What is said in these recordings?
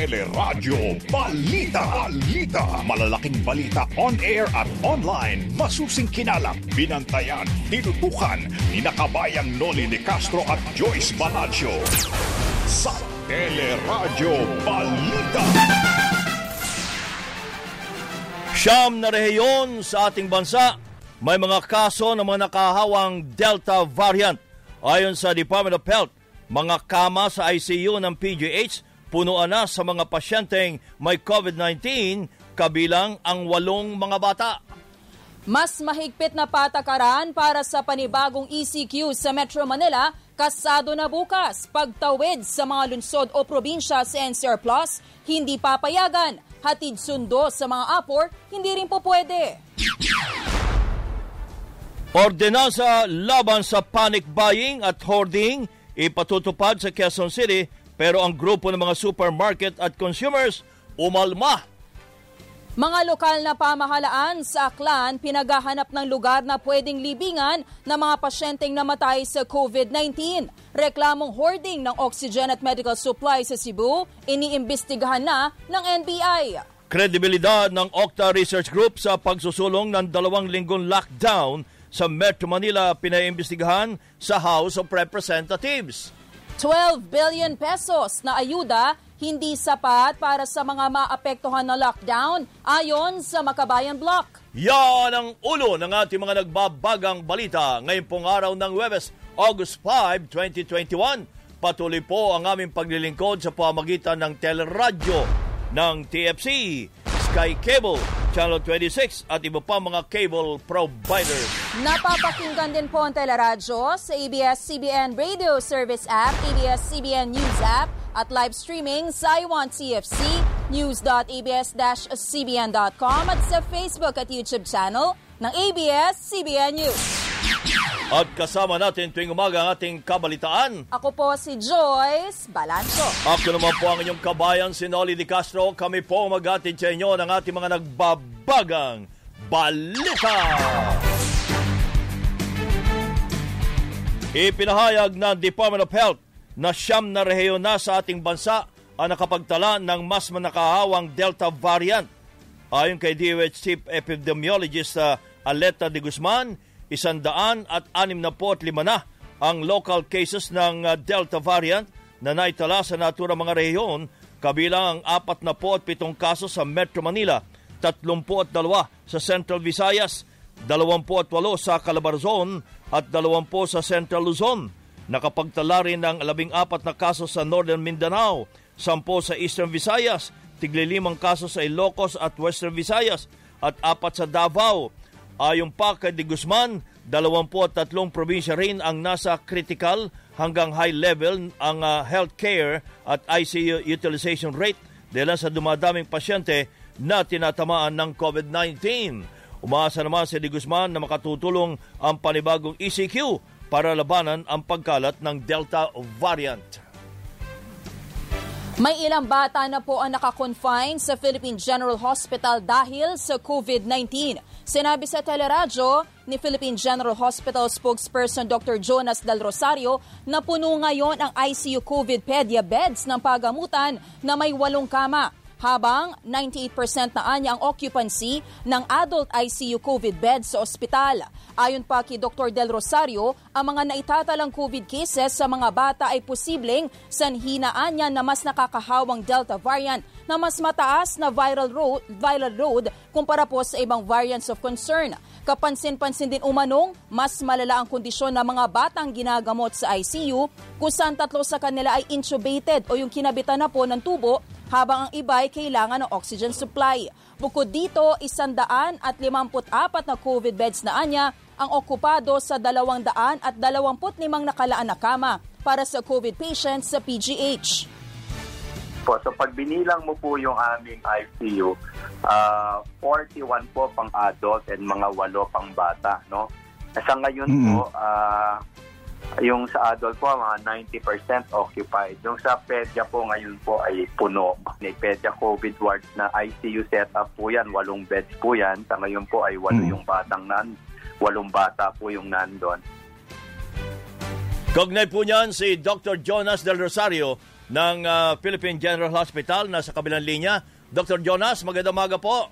Teleradyo Balita. Balita. Malalaking balita on air at online. Masusing kinalap, binantayan, tinutukan ni nakabayang Noli de Castro at Joyce Balancho. Sa Teleradyo Balita. Siyam na rehiyon sa ating bansa, may mga kaso ng mga nakahawang Delta variant. Ayon sa Department of Health, mga kama sa ICU ng PGH punuan na sa mga pasyenteng may COVID-19 kabilang ang walong mga bata. Mas mahigpit na patakaran para sa panibagong ECQ sa Metro Manila kasado na bukas. Pagtawid sa mga lungsod o probinsya sa NCR Plus, hindi papayagan. Hatid sundo sa mga apor, hindi rin po pwede. Ordinansa laban sa panic buying at hoarding ipatutupad sa Quezon City pero ang grupo ng mga supermarket at consumers umalma. Mga lokal na pamahalaan sa Aklan pinaghahanap ng lugar na pwedeng libingan ng mga pasyenteng namatay sa COVID-19. Reklamong hoarding ng oxygen at medical supplies sa Cebu, iniimbestigahan na ng NBI. Kredibilidad ng Okta Research Group sa pagsusulong ng dalawang linggong lockdown sa Metro Manila pinaimbestigahan sa House of Representatives. 12 billion pesos na ayuda hindi sapat para sa mga maapektuhan na lockdown ayon sa Makabayan Block. Yan ang ulo ng ating mga nagbabagang balita ngayong pong araw ng Webes, August 5, 2021. Patuloy po ang aming paglilingkod sa pamagitan ng teleradyo ng TFC, Sky Cable, Channel 26 at iba pa mga cable providers. Napapakinggan din po ang teleradyo sa ABS-CBN Radio Service App, ABS-CBN News App at live streaming sa Iwan TFC, news.abs-cbn.com at sa Facebook at YouTube channel ng ABS-CBN News. At kasama natin tuwing umaga ang ating kabalitaan. Ako po si Joyce Balancho. Ako naman po ang inyong kabayan, si Nolly Di Castro. Kami po mag-atid sa inyo ng ating mga nagbabagang balita. Ipinahayag ng Department of Health na siyam na rehiyon na sa ating bansa ang nakapagtala ng mas manakahawang Delta variant. Ayon kay DOH Chief Epidemiologist uh, Aleta de Guzman, isandaan at anim na na ang local cases ng uh, Delta variant na naitala sa naturang mga rehiyon kabilang ang apat na po at pitong kaso sa Metro Manila, tatlumpu at dalawa sa Central Visayas, dalawampu at walo sa Calabarzon at dalawampu sa Central Luzon. Nakapagtala rin ng labing apat na kaso sa Northern Mindanao, sampo sa Eastern Visayas, tiglilimang kaso sa Ilocos at Western Visayas at apat sa Davao. Ayon pa kay Di Guzman, 23 probinsya rin ang nasa critical hanggang high level ang uh, healthcare at ICU utilization rate dahil sa dumadaming pasyente na tinatamaan ng COVID-19. Umaasa naman si Di Guzman na makatutulong ang panibagong ECQ para labanan ang pagkalat ng Delta variant. May ilang bata na po ang nakakonfine sa Philippine General Hospital dahil sa COVID-19. Sinabi sa teleradyo ni Philippine General Hospital spokesperson Dr. Jonas Del Rosario na puno ngayon ang ICU COVID pedia beds ng pagamutan na may walong kama habang 98% na anya ang occupancy ng adult ICU COVID beds sa ospital. Ayon pa kay Dr. Del Rosario, ang mga naitatalang COVID cases sa mga bata ay posibleng sanhinaan niya na mas nakakahawang Delta variant na mas mataas na viral load, viral load kumpara po sa ibang variants of concern. Kapansin-pansin din umanong, mas malala ang kondisyon ng mga batang ginagamot sa ICU kung saan tatlo sa kanila ay intubated o yung kinabitan na po ng tubo habang ang iba ay kailangan ng oxygen supply. Bukod dito, isandaan at 54 na COVID beds na anya ang okupado sa 200 at 25 nakalaan na kama para sa COVID patients sa PGH. Po, so pag binilang mo po yung aming ICU, uh, 41 po pang adult and mga 8 pang bata. No? Sa ngayon mm-hmm. po, uh, yung sa adult po, mga 90% occupied. Yung sa PEDYA po ngayon po ay puno. May PEDYA COVID wards na ICU setup po yan. Walong beds po yan. Sa ngayon po ay walo hmm. yung batang nan, walong bata po yung nandun. Kognay po niyan si Dr. Jonas Del Rosario, ng ah, Philippine General Hospital na sa kabilang linya. Dr. Jonas, magandang umaga po.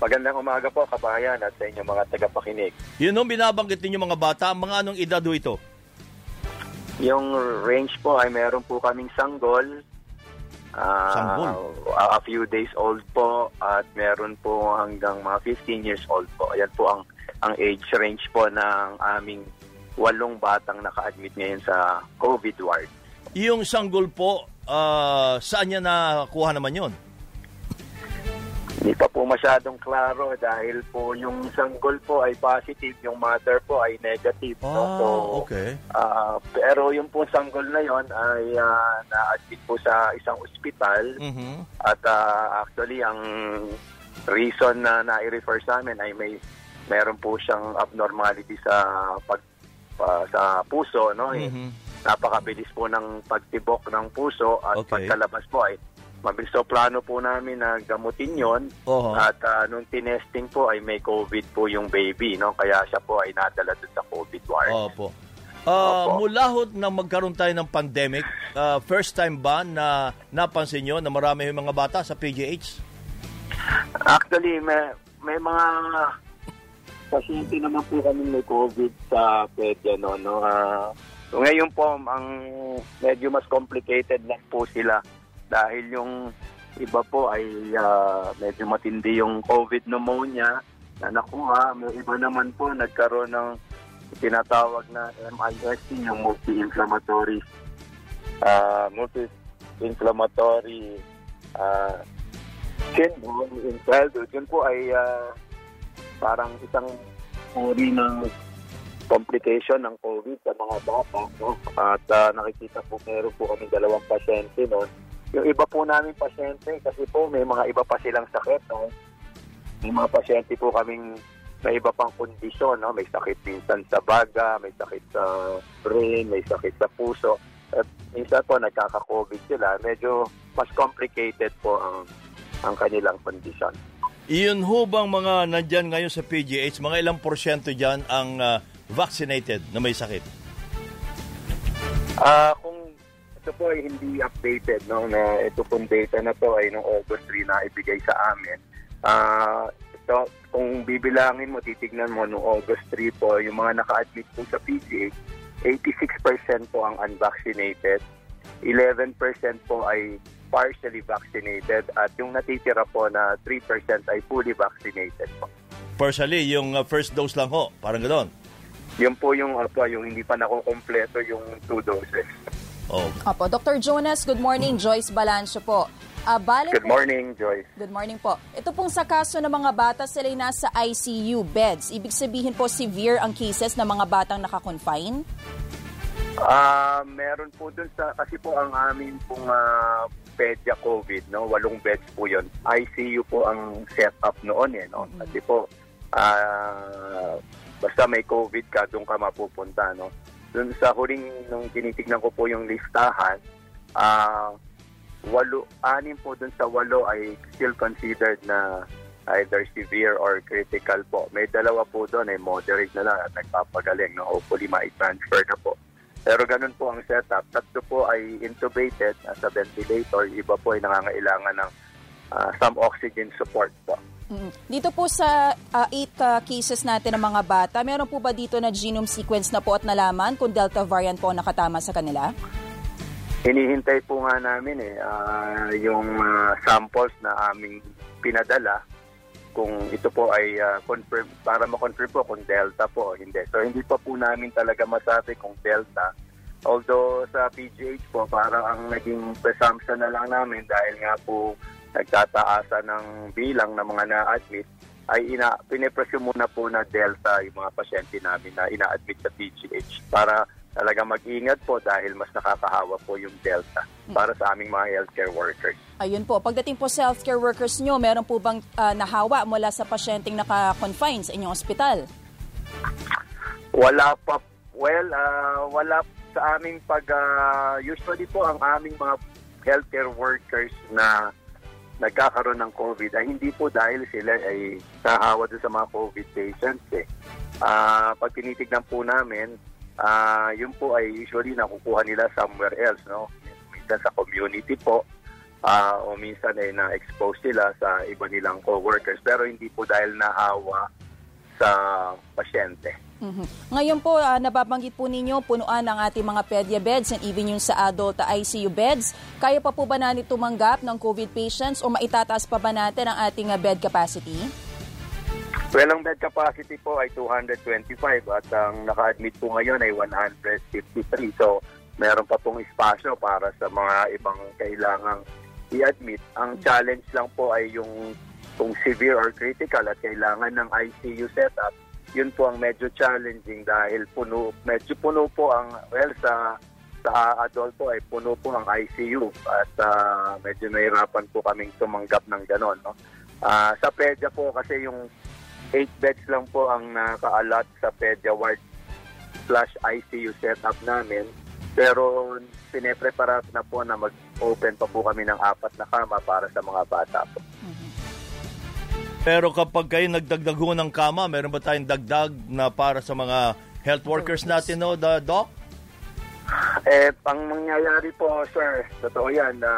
Magandang umaga po, kabayan, at sa inyong mga tagapakinig. Yun nung binabanggit ninyo mga bata, mga anong edad ho ito? Yung range po ay meron po kaming sanggol. ah, Sanggol? A, a few days old po at meron po hanggang mga 15 years old po. Ayan po ang ang age range po ng aming walong batang naka-admit ngayon sa COVID ward. Yung sanggol po, ah, saan niya nakuha naman yon? Hindi pa po masyadong klaro dahil po yung sanggol po ay positive, yung mother po ay negative. no? So, okay. ah, pero yung po sanggol na yon ay ah, na-admit po sa isang ospital Mhm. at ah, actually ang reason na na-refer sa amin ay may meron po siyang abnormality sa pag ah, sa puso no Eh, Mhm. Napakabilis po ng pagtibok ng puso at Okay. pagkalabas po ay mabilis so plano po namin na gamutin yon Oho. at ah, nung tinesting po ay may COVID po yung baby no kaya siya po ay nadala dun sa COVID ward. Opo. Ah, Opo. mula ho na magkaroon tayo ng pandemic, ah, first time ba na napansin nyo na marami yung mga bata sa PGH? Actually, may, may mga pasyente naman po kami may COVID sa pedya, no? no? Ah, so ngayon po, ang medyo mas complicated lang po sila dahil yung iba po ay ah, medyo matindi yung COVID pneumonia na nakuha. May iba naman po nagkaroon ng tinatawag na MISC, yung multi-inflammatory ah, multi-inflammatory ah, syndrome in childhood, yun po ay ah, parang isang uri ng complication ng COVID sa mga bata. No? At ah, nakikita po meron po kami dalawang pasyente noon. Yung iba po namin pasyente, kasi po may mga iba pa silang sakit. No? May mga pasyente po kaming may iba pang kondisyon. No? May sakit minsan sa baga, may sakit sa brain, may sakit sa puso. At minsan po nagkaka-COVID sila. Medyo mas complicated po ang ang kanilang kondisyon. Iyon ho bang mga nandyan ngayon sa PGH, mga ilang porsyento dyan ang ah, vaccinated na may sakit? Ah, kung ito po ay hindi updated no na ito pong data na to ay noong August 3 na ibigay sa amin. Ah, ito kung bibilangin mo titignan mo noong August 3 po yung mga naka-admit po sa PGH, 86% po ang unvaccinated. 11% po ay partially vaccinated at yung natitira po na 3% ay fully vaccinated po. Partially, yung ah, first dose lang ho, parang gano'n. Yun po yung, ano po, yung hindi pa nakukompleto yung two doses. Oh. Opo, Dr. Jonas, good morning. Joyce Balancio po. Ah, bale Good po- morning, Joyce. Good morning po. Ito pong sa kaso ng mga bata, sila nasa ICU beds. Ibig sabihin po severe ang cases ng mga batang nakakonfine? Ah, meron po dun sa kasi po ang amin pong ah, pedya COVID, no, walong beds po 'yon. ICU po ang setup noon eh, no. Kasi po ah basta may COVID ka doon ka mapupunta, no. Doon sa huling nung tinitignan ko po yung listahan, ah walo, anim po dun sa walo ay still considered na either severe or critical po. May dalawa po doon ay moderate na lang at nagpapagaling. No? Hopefully, ma-transfer na po. Pero ganun po ang setup. Tatlo po ay intubated sa ventilator. Iba po ay nangangailangan ng ah, some oxygen support po. Dito po sa 8 cases natin ng mga bata, meron po ba dito na genome sequence na po at nalaman kung Delta variant po nakatama sa kanila? Hinihintay po nga namin eh ah, yung ah, samples na aming pinadala kung ito po ay ah, confirm para ma-confirm po kung delta po o hindi. So hindi pa po namin talaga masabi kung delta. Although sa PGH po parang ang naging presumption na lang namin dahil nga po nagtataasa ng bilang ng mga na-admit ay ina pinipresume muna po na delta yung mga pasyente namin na ina-admit sa PGH para talaga mag-ingat po dahil mas nakakahawa po yung delta para sa aming mga healthcare workers. Ayun po, pagdating po sa healthcare workers nyo, meron po bang ah, nahawa mula sa pasyenteng naka-confine sa inyong ospital? Wala pa, well, ah, wala sa aming pag, ah, usually po ang aming mga healthcare workers na nagkakaroon ng COVID ay hindi po dahil sila ay nahawa doon sa mga COVID patients eh. Ah, pag tinitignan po namin, ah, yun po ay usually nakukuha nila somewhere else, no? minsan sa community po ah, o minsan ay na-expose sila sa iba nilang co-workers pero hindi po dahil naawa sa pasyente. Mhm. Ngayon po, ah, nababanggit po ninyo, punuan ang ating mga pedia beds and even yung sa adult ICU beds. Kaya pa po ba natin tumanggap ng COVID patients o maitataas pa ba natin ang ating ah, bed capacity? Well, ang bed capacity po ay 225 at ang naka-admit po ngayon ay 153. So, meron pa pong espasyo para sa mga ibang kailangang i-admit. Ang challenge lang po ay yung kung severe or critical at kailangan ng ICU setup. Yun po ang medyo challenging dahil puno, medyo puno po ang, well, sa sa adult po ay puno po ang ICU at ah, medyo nahirapan po kaming tumanggap ng ganon. No? Ah, sa PEDYA po kasi yung 8 beds lang po ang naka-allot sa PEDYA ward slash ICU setup namin. Pero pineprepara na po na mag-open pa po kami ng apat na kama para sa mga bata po. Pero kapag kayo nagdagdag ho ng kama, meron ba tayong dagdag na para sa mga health workers natin, no, the doc? Eh, pang mangyayari po, sir, totoo yan, na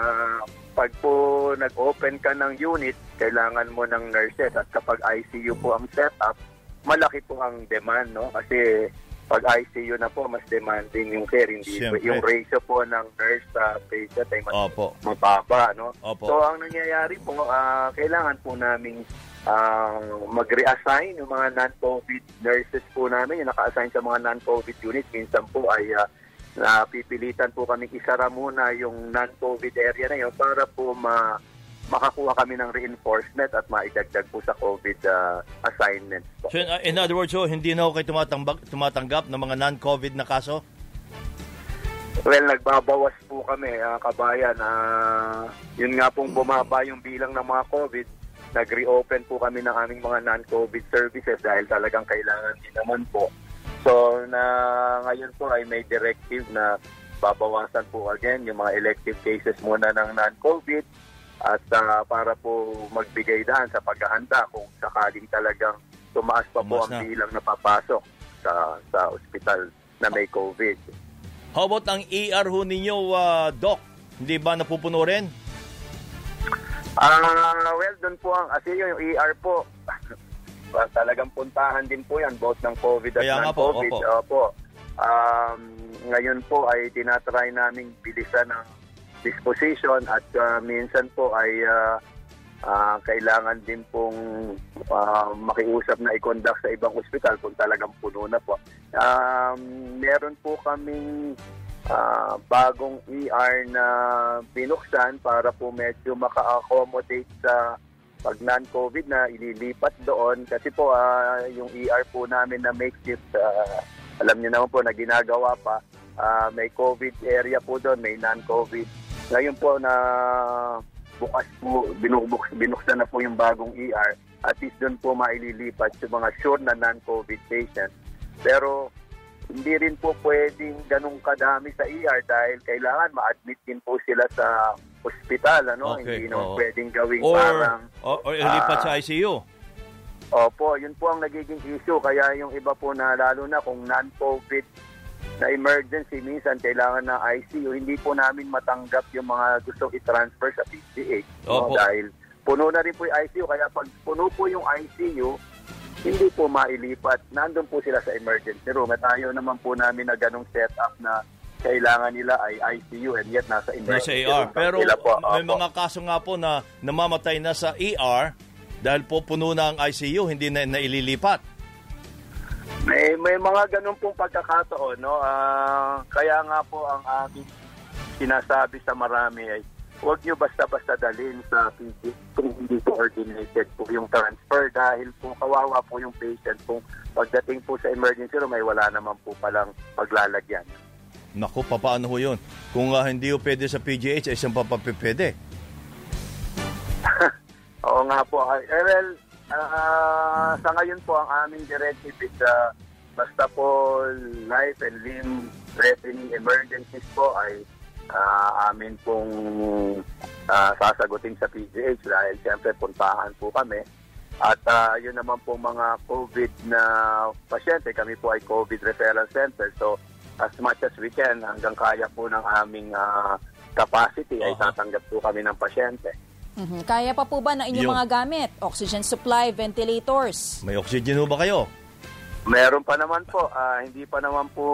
pag po nag-open ka ng unit, kailangan mo ng nurses at kapag ICU po ang setup, malaki po ang demand, no? Kasi pag ICU na po, mas demanding yung care. Hindi Siyempre. yung ratio po ng nurse sa patient ay mas Opo. mababa, no? Opo. So, ang nangyayari po, ah, kailangan po namin ah, mag-reassign yung mga non-COVID nurses po namin, yung naka-assign sa mga non-COVID units. Minsan po ay ah, napipilitan po kami isara muna yung non-COVID area na yun para po ma makakuha kami ng reinforcement at maidagdag po sa COVID ah, assignments po. So, in, in other words, ho, hindi na ho kayo tumatanggap, tumatanggap ng mga non-COVID na kaso? Well, nagbabawas po kami, ah, kabayan. Ah, yun nga pong bumaba yung bilang ng mga COVID. Nag-reopen po kami ng aming mga non-COVID services dahil talagang kailangan din naman po. So, na ngayon po ay may directive na babawasan po again yung mga elective cases muna ng non-COVID at ah, para po magbigay daan sa paghahanda kung sakaling talagang tumaas pa po Tumaas ang na. bilang na papasok sa sa ospital na may COVID. How about ang ER ho ninyo, ah, doc? Hindi ba napupuno rin? Ah, well, doon po ang, kasi yung ER po, talagang puntahan din po yan, both ng COVID at non-COVID. opo. Opo. Um, ngayon po ay tinatry namin bilisan ng disposition at ah, minsan po ay ah, ah, kailangan din pong ah, makiusap na i-conduct sa ibang ospital kung talagang puno na po. Um, meron po kaming ah, bagong ER na binuksan para po medyo maka-accommodate sa pag non-COVID na ililipat doon. Kasi po ah, yung ER po namin na makeshift ah, alam niyo naman po na ginagawa pa. Ah, may COVID area po doon may non-COVID. Ngayon po na bukas po binubuks binuksan na po yung bagong ER at least doon po maililipat yung mga sure na non-COVID patients. Pero hindi rin po pwedeng ganun kadami sa ER dahil kailangan ma-admit din po sila sa ospital ano Okay, hindi naman oo. pwedeng gawing Or, parang or, or ilipat ah, sa ICU? Opo, yun po ang nagiging issue. Kaya yung iba po na lalo na kung non-COVID na emergency, minsan kailangan ng ICU, hindi po namin matanggap yung mga gusto i-transfer sa PCH. no? Opo. Dahil puno na rin po yung ICU. Kaya pag puno po yung ICU, hindi po mailipat. Nandun po sila sa emergency room. At ayaw naman po namin na ganong setup na kailangan nila ay ICU and yet nasa Nasa emergency ER. room pa Pero sila po. may Opo. mga kaso nga po na namamatay na sa ER dahil po puno na ang ICU, hindi na naililipat. May may mga ganun pong pagkakataon, no? Ah, kaya nga po ang aming sinasabi sa marami ay huwag nyo basta-basta dalhin sa PG kung hindi coordinated po yung transfer dahil kung kawawa po yung patient kung pagdating po sa emergency room ay wala naman po palang paglalagyan. Naku, paano ho yun? Kung ah, hindi ho pwede sa PGH, ay saan pa pwede? Oo nga po. Eh, well, ah, sa ngayon po ang aming directive is ah, basta po life and limb threatening emergencies po ay ah, amin pong ah, sasagutin sa PGH dahil siyempre puntahan po kami. At ah, yun naman po mga COVID na pasyente, kami po ay COVID referral center. So as much as we can, hanggang kaya po ng aming ah, capacity ay Aha. tatanggap po kami ng pasyente. Mhm. Kaya pa po ba ng inyong Yung- mga gamit? Oxygen supply, ventilators? May oxygen ho ba kayo? Meron pa naman po, ah, hindi pa naman po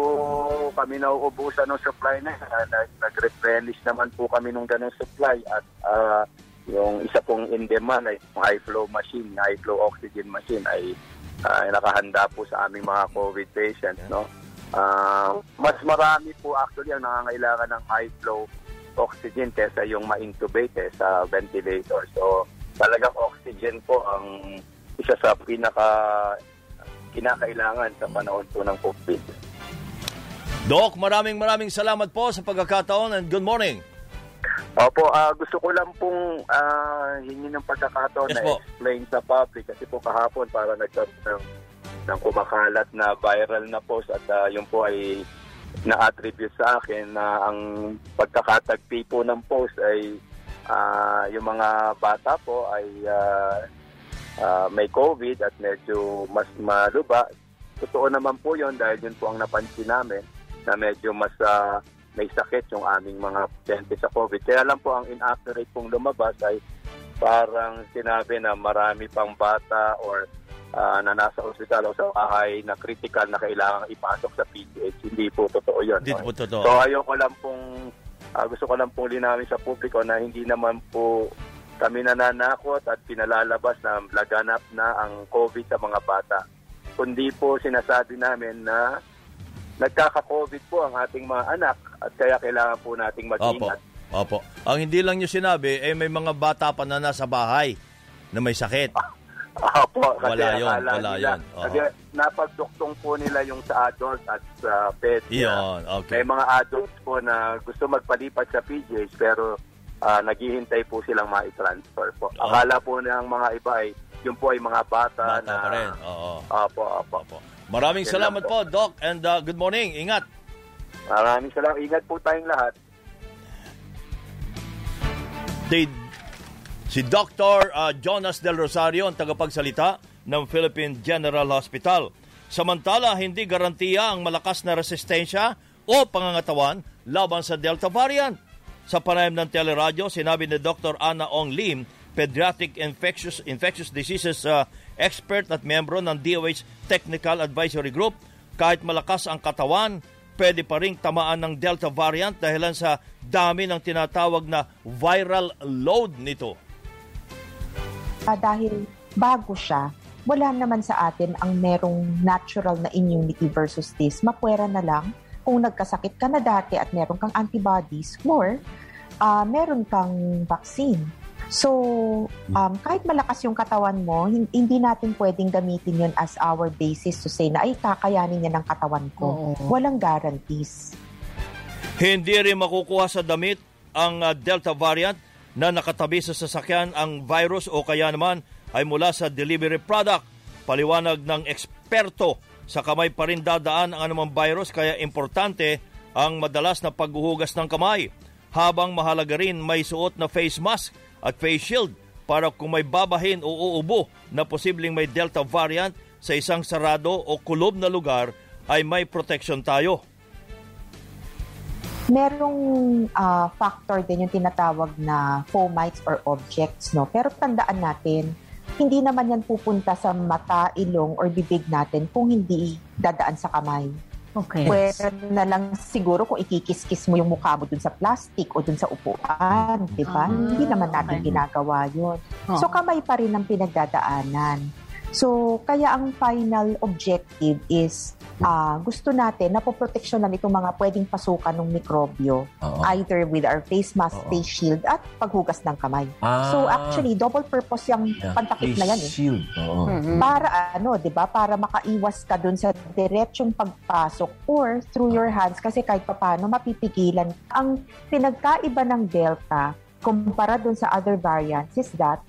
kami nauubusan ng supply na. Uh, nag-replenish naman po kami ng ganong supply at ah, yung isa pong in demand ay high flow machine, high flow oxygen machine ay ah, nakahanda po sa aming mga COVID patients. No? Ah, mas marami po actually ang nangangailangan ng high flow oxygen kesa yung ma-intubate eh, sa ventilator. So talagang oxygen po ang isa sa pinaka kinakailangan sa panahon po ng COVID. Doc, maraming maraming salamat po sa pagkakataon and good morning. Opo, ah, gusto ko lang pong uh, hingi ng pagkakataon Yes na po. explain sa public kasi po kahapon para nagkaroon ng, ng kumakalat na viral na post at ah, yun po ay na-attribute sa akin na ang pagkakatagpi po ng post ay ah, yung mga bata po ay ah, ah, may COVID at medyo mas maluba. Totoo naman po yun dahil yun po ang napansin namin na medyo mas ah, may sakit yung aming mga pasyente sa COVID. Kaya lang po ang inaccurate pong lumabas ay parang sinabi na marami pang bata or ah, na nasa ospital o sa bahay na critical na kailangang ipasok sa PCH. Hindi po totoo yun. Hindi no? po totoo. So ayoko lang pong, ah, gusto ko lang pong linawin sa publiko na hindi naman po kami nananakot at pinalalabas na laganap na ang COVID sa mga bata. Kundi po sinasabi namin na nagkaka-COVID po ang ating mga anak at kaya kailangan po nating Opo. mag-ingat. Opo. Ang hindi lang nyo sinabi, eh may mga bata pa na nasa bahay na may sakit. Opo, kasi Wala yun, wala nila, yun. Kasi napagduktong po nila yung sa adult at sa pet. Iyon, okay. May mga adults po na gusto magpalipat sa PJs pero ah, naghihintay po silang ma-transfer po. Oo. Akala po ng mga iba ay yung po ay mga bata, Bata na... pa rin. Oo. Opo, opo. Opo. Maraming Yan salamat lang po, Doc, and uh, good morning. Ingat. Maraming salamat. Ingat po tayong lahat. They, si Dr. uh, Jonas Del Rosario ang tagapagsalita ng Philippine General Hospital. Samantala, hindi garantiya ang malakas na resistensya o pangangatawan laban sa Delta variant. Sa panayam ng teleradyo, sinabi ni Dr. Anna Ong Lim, pediatric infectious, infectious diseases uh, expert at membro ng DOH Technical Advisory Group, kahit malakas ang katawan, pwede pa rin tamaan ng Delta variant dahilan sa dami ng tinatawag na viral load nito. Ah, dahil bago siya, wala naman sa atin ang merong natural na immunity versus this. Mapwera na lang kung nagkasakit ka na dati at meron kang antibodies or ah, meron kang vaccine. So, um, kahit malakas yung katawan mo, hin- hindi natin pwedeng gamitin yun as our basis to say na, ay, kakayanin niya ng katawan ko. Walang guarantees. Hindi rin makukuha sa damit ang uh, Delta variant na nakatabi sa sasakyan ang virus o kaya naman ay mula sa delivery product. Paliwanag ng eksperto sa kamay pa rin dadaan ang anumang virus kaya importante ang madalas na paghuhugas ng kamay. Habang mahalaga rin may suot na face mask at face shield para kung may babahin o uubo na posibleng may Delta variant sa isang sarado o kulob na lugar ay may protection tayo. merong ah, factor din yung tinatawag na fomites or objects, no? Pero tandaan natin, hindi naman yan pupunta sa mata, ilong, or bibig natin kung hindi dadaan sa kamay. Okay. Pwede na lang siguro kung ikikis-kis mo yung mukha mo dun sa plastic o dun sa upuan, di ba? Ah, hindi naman natin okay. ginagawa yun. Oo. So kamay pa rin ang pinagdadaanan. So kaya ang final objective is ah, gusto natin na poproteksyonan itong mga pwedeng pasukan ng mikrobyo Oo. either with our face mask, Oo. face shield at paghugas ng kamay. Ah. So actually double purpose yung Yeah. pantakip na yan eh. Face shield. Oo. Mhm. Para ano, 'di ba? Para makaiwas ka dun sa diretsong pagpasok or through your hands kasi kahit papaano mapipigilan. Ang pinagkaiba ng Delta kumpara dun sa other variants is that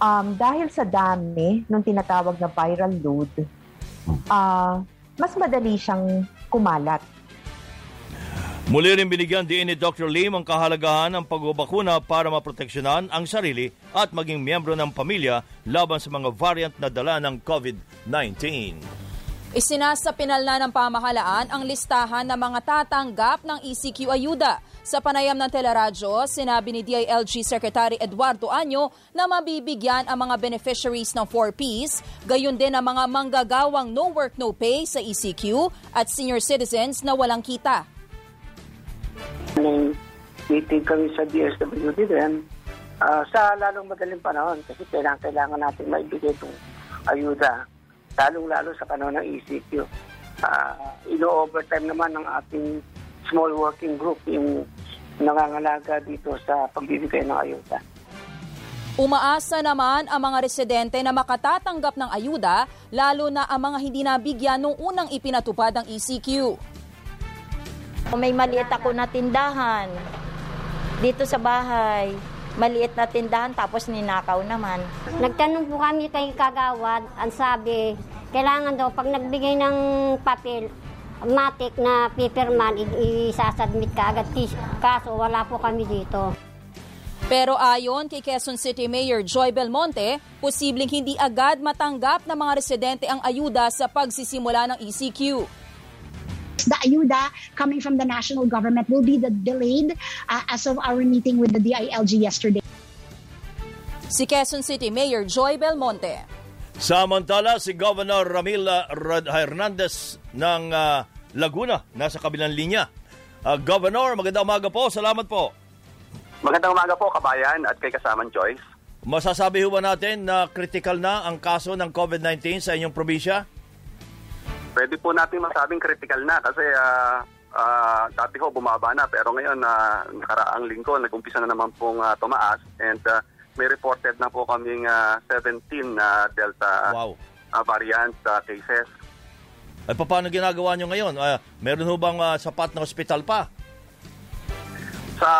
um, dahil sa dami nung tinatawag na viral load, ah, mas madali siyang kumalat. Muli rin binigyan din ni Dr. Lim ang kahalagahan ng pagbabakuna para maproteksyonan ang sarili at maging miyembro ng pamilya laban sa mga variant na dala ng COVID-19. Isinasapinal na ng pamahalaan ang listahan ng mga tatanggap ng ECQ ayuda. Sa panayam ng teleradyo, sinabi ni DILG Secretary Eduardo Anyo na mabibigyan ang mga beneficiaries ng 4Ps, gayon din ang mga manggagawang no work no pay sa ECQ at senior citizens na walang kita. May meeting kami sa DSWD din uh, sa lalong madaling panahon kasi kailangan, kailangan natin maibigay itong ayuda lalong-lalo sa panahon ng ECQ. Uh, ino-overtime naman ng ating small working group yung nangangalaga dito sa pagbibigay ng ayuda. Umaasa naman ang mga residente na makatatanggap ng ayuda, lalo na ang mga hindi nabigyan nung unang ipinatupad ang ECQ. May maliit ako na tindahan dito sa bahay. Maliit na tindahan tapos ninakaw naman. Nagtanong po kami kay Kagawad, ang sabi, kailangan daw pag nagbigay ng papel, matik na paperman, isasubmit ka agad. Kaso wala po kami dito. Pero ayon kay Quezon City Mayor Joy Belmonte, posibleng hindi agad matanggap ng mga residente ang ayuda sa pagsisimula ng ECQ. The ayuda coming from the national government will be the delayed uh, as of our meeting with the DILG yesterday. Si Quezon City Mayor Joy Belmonte. Samantala, si Governor Ramil Hernandez ng uh, Laguna nasa kabilang linya. Uh, Governor, magandang umaga po. Salamat po. Magandang umaga po, kabayan, at kay kasamang Joyce. Masasabi ho ba natin na critical na ang kaso ng COVID-19 sa inyong probinsya? pwede po natin masabing critical na kasi uh, uh, dati ho bumaba na pero ngayon na uh, nakaraang linggo nag-umpisa na naman pong uh, tumaas and uh, may reported na po kaming uh, 17 na uh, Delta wow. uh, variant uh, cases. Ay paano ginagawa nyo ngayon? Uh, meron ho bang uh, sapat na ospital pa? Sa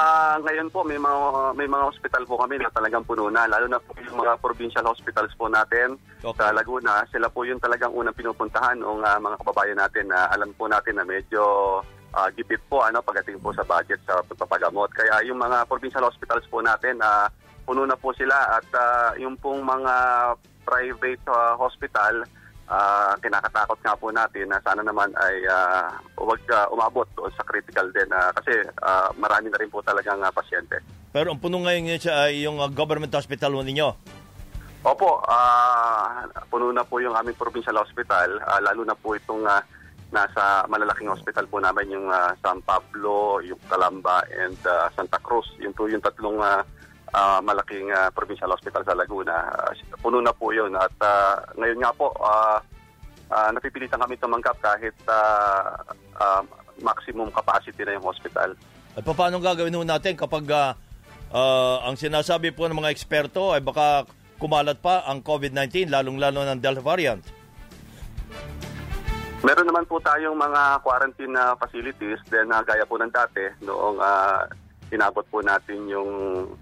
ngayon po may mga may mga hospital po kami na talagang puno na lalo na po yung mga provincial hospitals po natin okay. sa Laguna. Sila po yung talagang unang pinupuntahan ng uh, mga kababayan natin na alam po natin na medyo uh, gipit po ano pagdating po sa budget sa pagpapagamot. Kaya yung mga provincial hospitals po natin uh, puno na po sila at uh, yung pong mga private uh, hospital uh, kinakatakot nga po natin na sana naman ay uh, huwag uh, umabot doon sa critical din uh, kasi uh, marami na rin po talagang uh, pasyente. Pero ang puno ngayon niya ay yung uh, government hospital ninyo? Opo, uh, puno na po yung aming provincial hospital, uh, lalo na po itong uh, nasa malalaking hospital po namin yung uh, San Pablo, yung Calamba and uh, Santa Cruz. Yung po yung tatlong uh, uh, malaking uh, provincial hospital sa Laguna. Uh, puno na po yun. At uh, ngayon nga po, uh, uh, napipilitan kami tumanggap kahit uh, uh, maximum capacity na yung hospital. At paano gagawin natin kapag uh, uh, ang sinasabi po ng mga eksperto ay baka kumalat pa ang COVID-19, lalong-lalo ng Delta variant? Meron naman po tayong mga quarantine uh, facilities then uh, gaya po ng dati noong uh, inabot po natin yung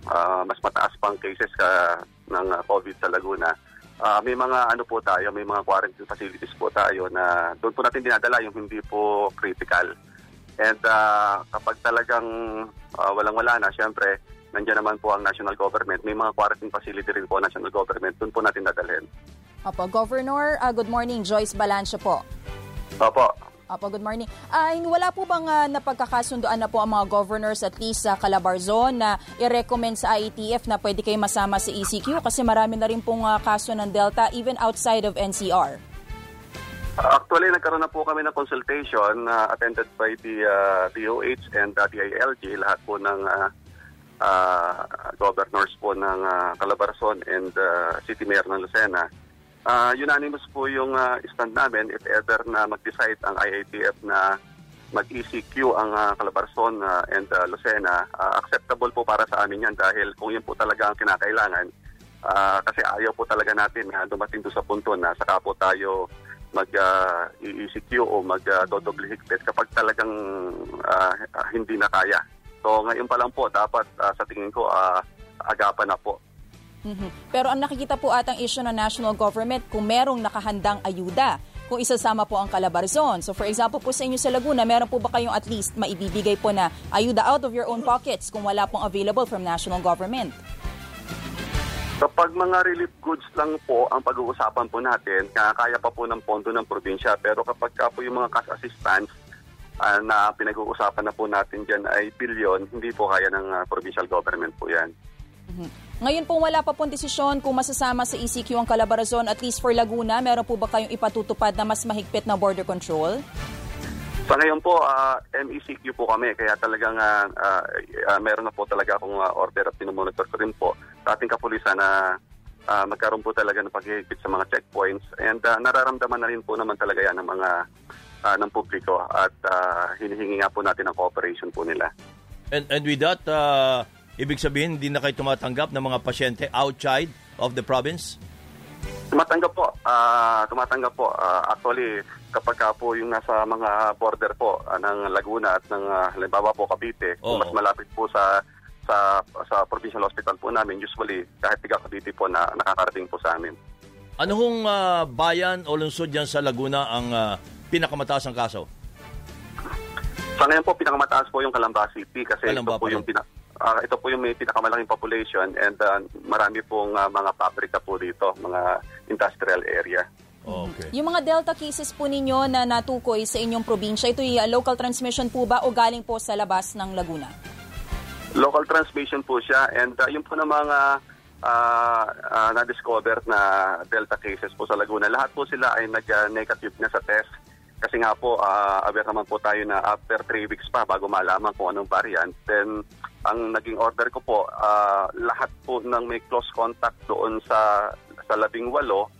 uh, mas mataas pang cases ka ng uh, COVID sa Laguna. Uh, may mga ano po tayo, may mga quarantine facilities po tayo na doon po natin dinadala yung hindi po critical. And uh, kapag talagang uh, walang-wala na, syempre, nandiyan naman po ang national government. May mga quarantine facility rin po national government. Doon po natin dadalhin. Opo, Governor, uh, good morning. Joyce Balancho po. Opo. Opo, good morning. Uh, wala po bang uh, napagkakasundoan na po ang mga governors at least sa Calabarzon na i-recommend sa IETF na pwede kayo masama sa ECQ kasi marami na rin pong uh, kaso ng Delta even outside of NCR? Actually, nagkaroon na po kami ng consultation uh, attended by the uh, DOH and uh, DILG, lahat po ng uh, uh, governors po ng uh, Calabarzon and uh, City Mayor ng Lucena. Uh, unanimous po yung uh, stand namin if ever na mag-decide ang IATF na mag-ECQ ang uh, Calabarzon uh, and uh, Lucena. Uh, acceptable po para sa amin yan dahil kung yun po talaga ang kinakailangan, uh, kasi ayaw po talaga natin na dumating doon sa punto na saka po tayo mag-ECQ uh, o mag-double uh, higpit kapag talagang uh, hindi na kaya. So ngayon pa lang po, dapat uh, sa tingin ko, uh, agapan na po. Mm-hmm. Pero ang nakikita po atang issue ng national government kung merong nakahandang ayuda kung isasama po ang Calabarzon. So for example po sa inyo sa Laguna, meron po ba kayong at least maibibigay po na ayuda out of your own pockets kung wala pong available from national government? Kapag mga relief goods lang po ang pag-uusapan po natin, kaya pa po ng pondo ng probinsya. Pero kapag ka po yung mga cash assistance ah, na pinag-uusapan na po natin dyan ay billion, hindi po kaya ng ah, provincial government po yan. Ngayon po wala pa pong desisyon kung masasama sa ECQ ang Calabarazon at least for Laguna. Meron po ba kayong ipatutupad na mas mahigpit na border control? Sa ngayon po, ah, MECQ po kami, kaya talagang ah, ah, meron na po talaga akong ah, order at pinomonitor ko rin po sa ating kapulisan na ah, magkaroon po talaga ng paghihigpit sa mga checkpoints and ah, nararamdaman na rin po naman talaga yan ng mga ah, ng publiko at ah, hinihingi nga po natin ang cooperation po nila. And, and with that, uh, ibig sabihin, hindi na kayo tumatanggap ng mga pasyente outside of the province? Tumatanggap po. ah, tumatanggap po. Ah, actually, kapag ka po yung nasa mga border po ah, ng Laguna at ng ah, halimbawa po Cavite, Oo. mas malapit po sa sa sa provincial hospital po namin, usually kahit tiga Cavite po na nakakarating po sa amin. Ano hong ah, bayan o lungsod dyan sa Laguna ang ah, pinakamataas ang kaso? Sa ngayon po, pinakamataas po yung Calamba City kasi Calamba ito po yung pina, ah, ito po yung may pinakamalaking population and ah, marami pong ah, mga pabrika po dito, mga industrial area. Okay. Yung mga Delta cases po ninyo na natukoy sa inyong probinsya, ito yung local transmission po ba o galing po sa labas ng Laguna? Local transmission po siya and uh, yung po ng mga ah, ah, na-discover na Delta cases po sa Laguna, lahat po sila ay nag-negative na sa test. Kasi nga po, ah, aware naman po tayo na after 3 weeks pa bago malaman kung anong variant. Then, ang naging order ko po, ah, lahat po ng may close contact doon sa, sa labing walo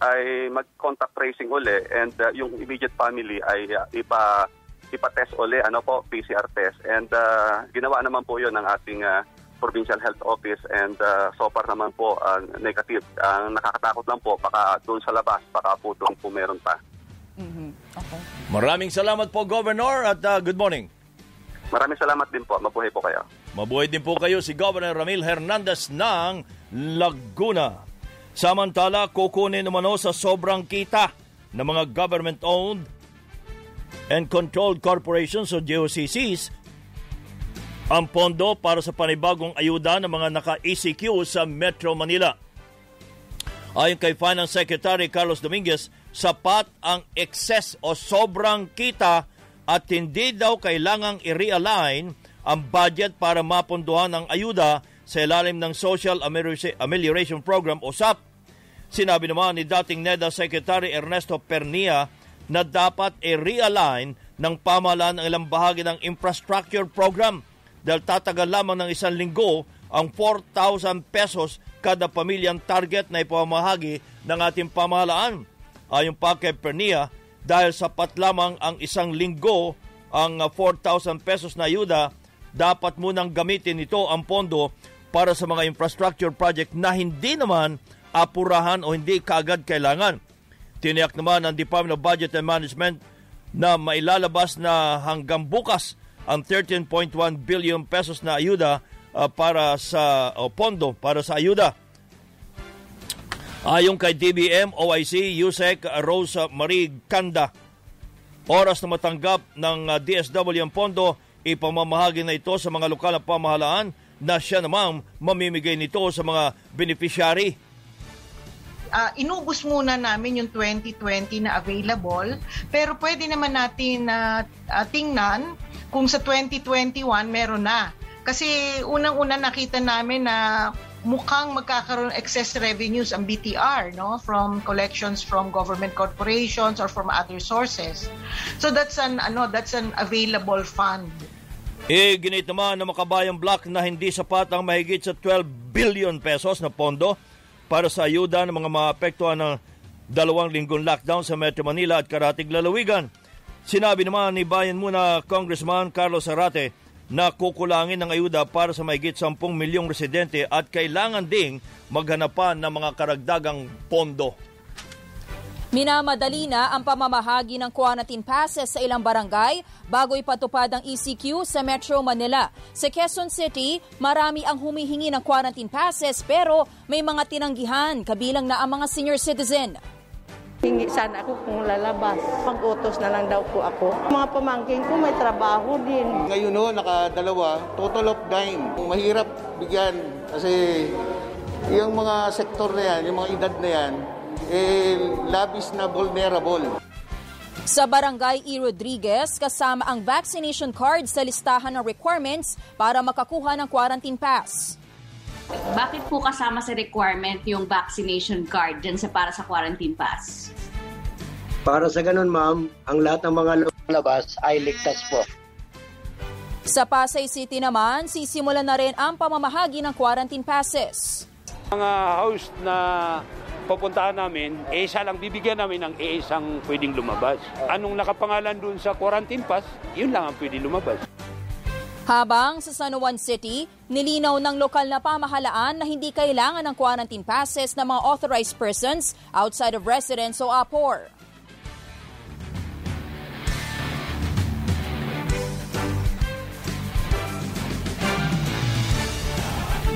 ay mag-contact tracing uli and uh, yung immediate family ay uh, ipa ipa-test uli ano po PCR test. And uh, ginawa naman po 'yon ng ating uh, provincial health office and uh, so far naman po uh, negative. Ang nakakatakot lang po baka doon sa labas baka po doon po meron pa Okay. Maraming salamat po, Governor, at ah, good morning. maraming salamat din po mabuhay po kayo Mabuhay din po kayo si Governor Ramil Hernandez ng Laguna. Samantala, kukunin umano sa sobrang kita ng mga government-owned and controlled corporations o GOCCs ang pondo para sa panibagong ayuda ng mga naka-ECQ sa Metro Manila. Ayon kay Finance Secretary Carlos Dominguez, sapat ang excess o sobrang kita at hindi daw kailangang i-realign ang budget para mapunduhan ang ayuda sa ilalim ng Social Amelioration- Program o SAP. Sinabi naman ni dating NEDA Secretary Ernesto Pernia na dapat i-realign ng pamahalaan ang ilang bahagi ng infrastructure program dahil tatagal lamang ng isang linggo ang 4,000 pesos kada pamilyang target na ipamahagi ng ating pamahalaan. Ayon pa kay Pernia, dahil sapat lamang ang isang linggo ang uh, 4,000 pesos na ayuda, dapat munang gamitin ito ang pondo para sa mga infrastructure project na hindi naman apurahan o hindi kaagad kailangan. Tiniyak naman ng Department of Budget and Management na mailalabas na hanggang bukas ang 13.1 billion pesos na ayuda uh, para sa o pondo para sa ayuda. Ayon kay DBM, OIC, USEC, Rosa Marie Kanda, oras na matanggap ng uh, DSW ang pondo, ipamamahagi na ito sa mga lokal na pamahalaan na siya namang mamimigay nito sa mga beneficiary ah, inubos muna namin yung 2020 na available, pero pwede naman natin na tingnan kung sa 2021 meron na. Kasi unang-una nakita namin na mukhang magkakaroon excess revenues ang BTR no from collections from government corporations or from other sources. So that's an ano that's an available fund. Iginit naman ng Makabayang Black na hindi sapat ang mahigit sa 12 billion pesos na pondo para sa ayuda ng mga maapektuhan ng dalawang linggong lockdown sa Metro Manila at Karatig Lalawigan. Sinabi naman ni Bayan Muna Congressman Carlos Arate na kukulangin ng ayuda para sa mahigit 10 milyong residente at kailangan ding maghanapan ng mga karagdagang pondo. Minamadali na ang pamamahagi ng quarantine passes sa ilang barangay bago ipatupad ang ECQ sa Metro Manila. Sa Quezon City, marami ang humihingi ng quarantine passes pero may mga tinanggihan kabilang na ang mga senior citizen. Hingi sana ako kung lalabas. Pag-utos na lang daw po ako. Mga pamangking ko may trabaho din. Ngayon no, nakadalawa, total of nine. Mahirap bigyan kasi yung mga sektor na yan, yung mga edad na yan, eh, labis na vulnerable. Sa Barangay E. Rodriguez, kasama ang vaccination card sa listahan ng requirements para makakuha ng quarantine pass. Bakit po kasama sa requirement yung vaccination card dyan sa para sa quarantine pass? Para sa ganun, ma'am, ang lahat ng mga lumabas ay ligtas po. Sa Pasay City naman, sisimulan na rin ang pamamahagi ng quarantine passes. Mga host na pupuntahan namin, eh, isa lang bibigyan namin ng eh, isang pwedeng lumabas. Anong nakapangalan dun sa quarantine pass, yun lang ang pwedeng lumabas. Habang sa San Juan City, nilinaw ng lokal na pamahalaan na hindi kailangan ng quarantine passes ng mga authorized persons outside of residence o APOR.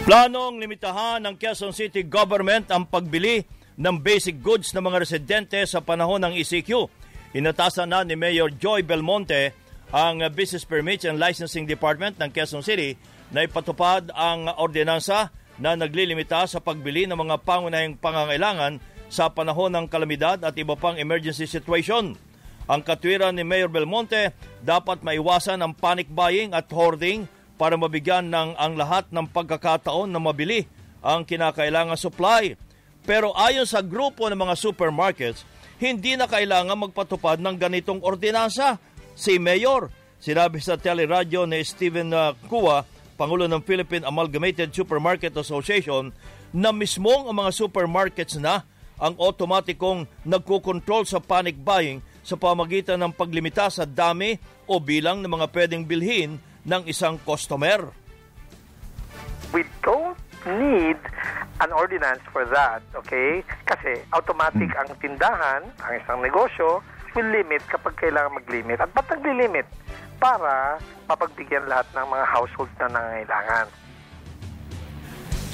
Planong limitahan ng Quezon City Government ang pagbili ng basic goods ng mga residente sa panahon ng ECQ. Inatasan na ni Mayor Joy Belmonte ang Business Permits and Licensing Department ng Quezon City na ipatupad ang ordinansa na naglilimita sa pagbili ng mga pangunahing pangangailangan sa panahon ng kalamidad at iba pang emergency situation. Ang katwiran ni Mayor Belmonte, dapat maiwasan ang panic buying at hoarding para mabigyan ng ang lahat ng pagkakataon na mabili ang kinakailangan supply. Pero ayon sa grupo ng mga supermarkets, hindi na kailangan magpatupad ng ganitong ordinansa. Si Mayor, sinabi sa teleradyo ni Steven uh, Kua, Pangulo ng Philippine Amalgamated Supermarket Association, na mismong ang mga supermarkets na ang otomatikong nagkukontrol sa panic buying sa pamagitan ng paglimita sa dami o bilang ng mga pwedeng bilhin ng isang customer. We don't need an ordinance for that, okay? Kasi automatic ang tindahan, ang isang negosyo, will limit kapag kailangan mag-limit. At ba't nagli-limit? Para mapagbigyan lahat ng mga households na nangangailangan.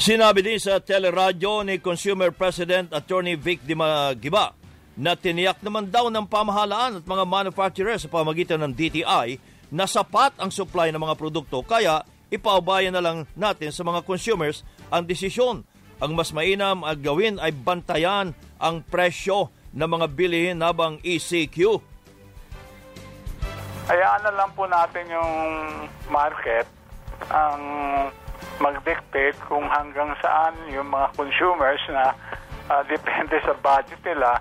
Sinabi din sa teleradyo ni Consumer President Attorney Vic Dimagiba na tiniyak naman daw ng pamahalaan at mga manufacturers sa pamagitan ng DTI na sapat ang supply ng mga produkto kaya ipaubayan na lang natin sa mga consumers ang desisyon. Ang mas mainam at gawin ay bantayan ang presyo ng mga bilihin habang ECQ. Hayaan na lang po natin yung market ang mag-dictate kung hanggang saan yung mga consumers na uh, depende sa budget nila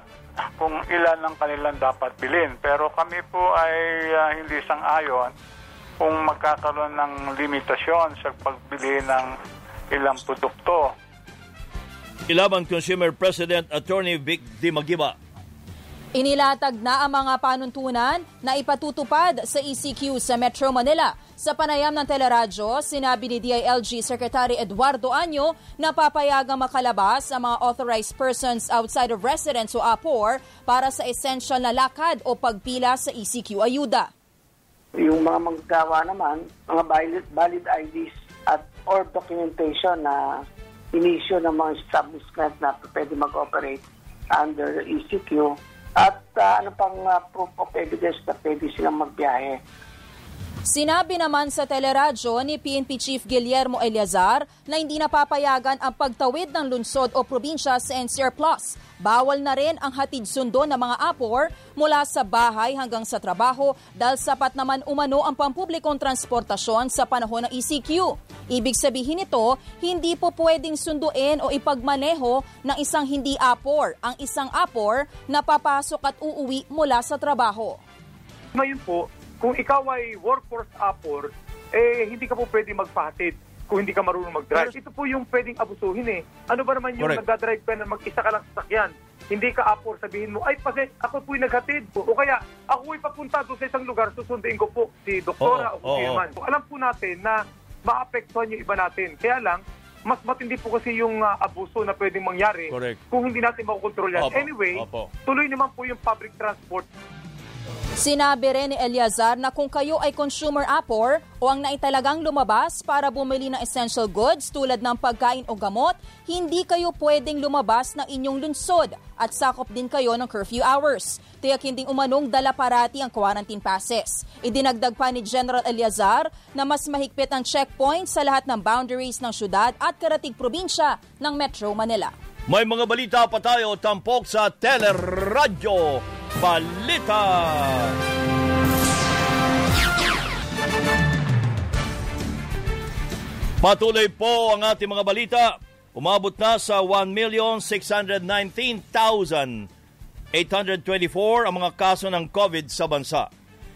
kung ilan ang kanilang dapat bilhin. Pero kami po ay uh, hindi sang-ayon kung magkakaroon ng limitasyon sa pagbili ng ilang produkto. Ilabang Consumer President Attorney Vic Dimagiba. Inilatag na ang mga panuntunan na ipatutupad sa ECQ sa Metro Manila. Sa panayam ng teleradyo, sinabi ni DILG Secretary Eduardo Anyo na papayagang makalabas ang mga authorized persons outside of residence o APOR para sa essential na lakad o pagpila sa ECQ ayuda. Yung mga manggagawa naman, mga valid, valid IDs at or documentation na inisyo ng mga establishment na pwede mag-operate under ECQ at uh, ano pang uh, proof of evidence na pwede silang magbiyahe. Sinabi naman sa teleradyo ni PNP Chief Guillermo Eliazar na hindi napapayagan ang pagtawid ng lungsod o probinsya sa NCR Plus. Bawal na rin ang hatid sundo ng mga apor mula sa bahay hanggang sa trabaho dahil sapat naman umano ang pampublikong transportasyon sa panahon ng ECQ. Ibig sabihin nito, hindi po pwedeng sunduin o ipagmaneho ng isang hindi apor ang isang apor na papasok at uuwi mula sa trabaho. Ngayon po, kung ikaw ay workforce apport, eh hindi ka po pwede magpahatid kung hindi ka marunong mag-drive. Ito po yung pwedeng abusuhin eh. Ano ba naman yung Correct. nagdadrive ka na mag-isa ka lang sa sakyan? Hindi ka apport, sabihin mo, ay pase, ako po'y naghatid. O kaya, ako po'y papunta doon sa isang lugar, susunduin ko po si doktora Oo, o kung man. So, alam po natin na maapektuhan yung iba natin. Kaya lang, mas matindi po kasi yung ah, abuso na pwedeng mangyari Correct. kung hindi natin makokontrol yan. Opo, Anyway, opo. tuloy naman po yung public transport Sinabi rin ni Eliazar na kung kayo ay consumer appor o ang naitalagang lumabas para bumili ng essential goods tulad ng pagkain o gamot, hindi kayo pwedeng lumabas ng inyong lunsod at sakop din kayo ng curfew hours. Tiyak hindi umanong dala parati ang quarantine passes. Idinagdag pa ni General Eliazar na mas mahigpit ang checkpoint sa lahat ng boundaries ng syudad at karatig probinsya ng Metro Manila. May mga balita pa tayo tampok sa Teleradyo Balita. Patuloy po ang ating mga balita. Umabot na sa 1,619,824 ang mga kaso ng COVID sa bansa.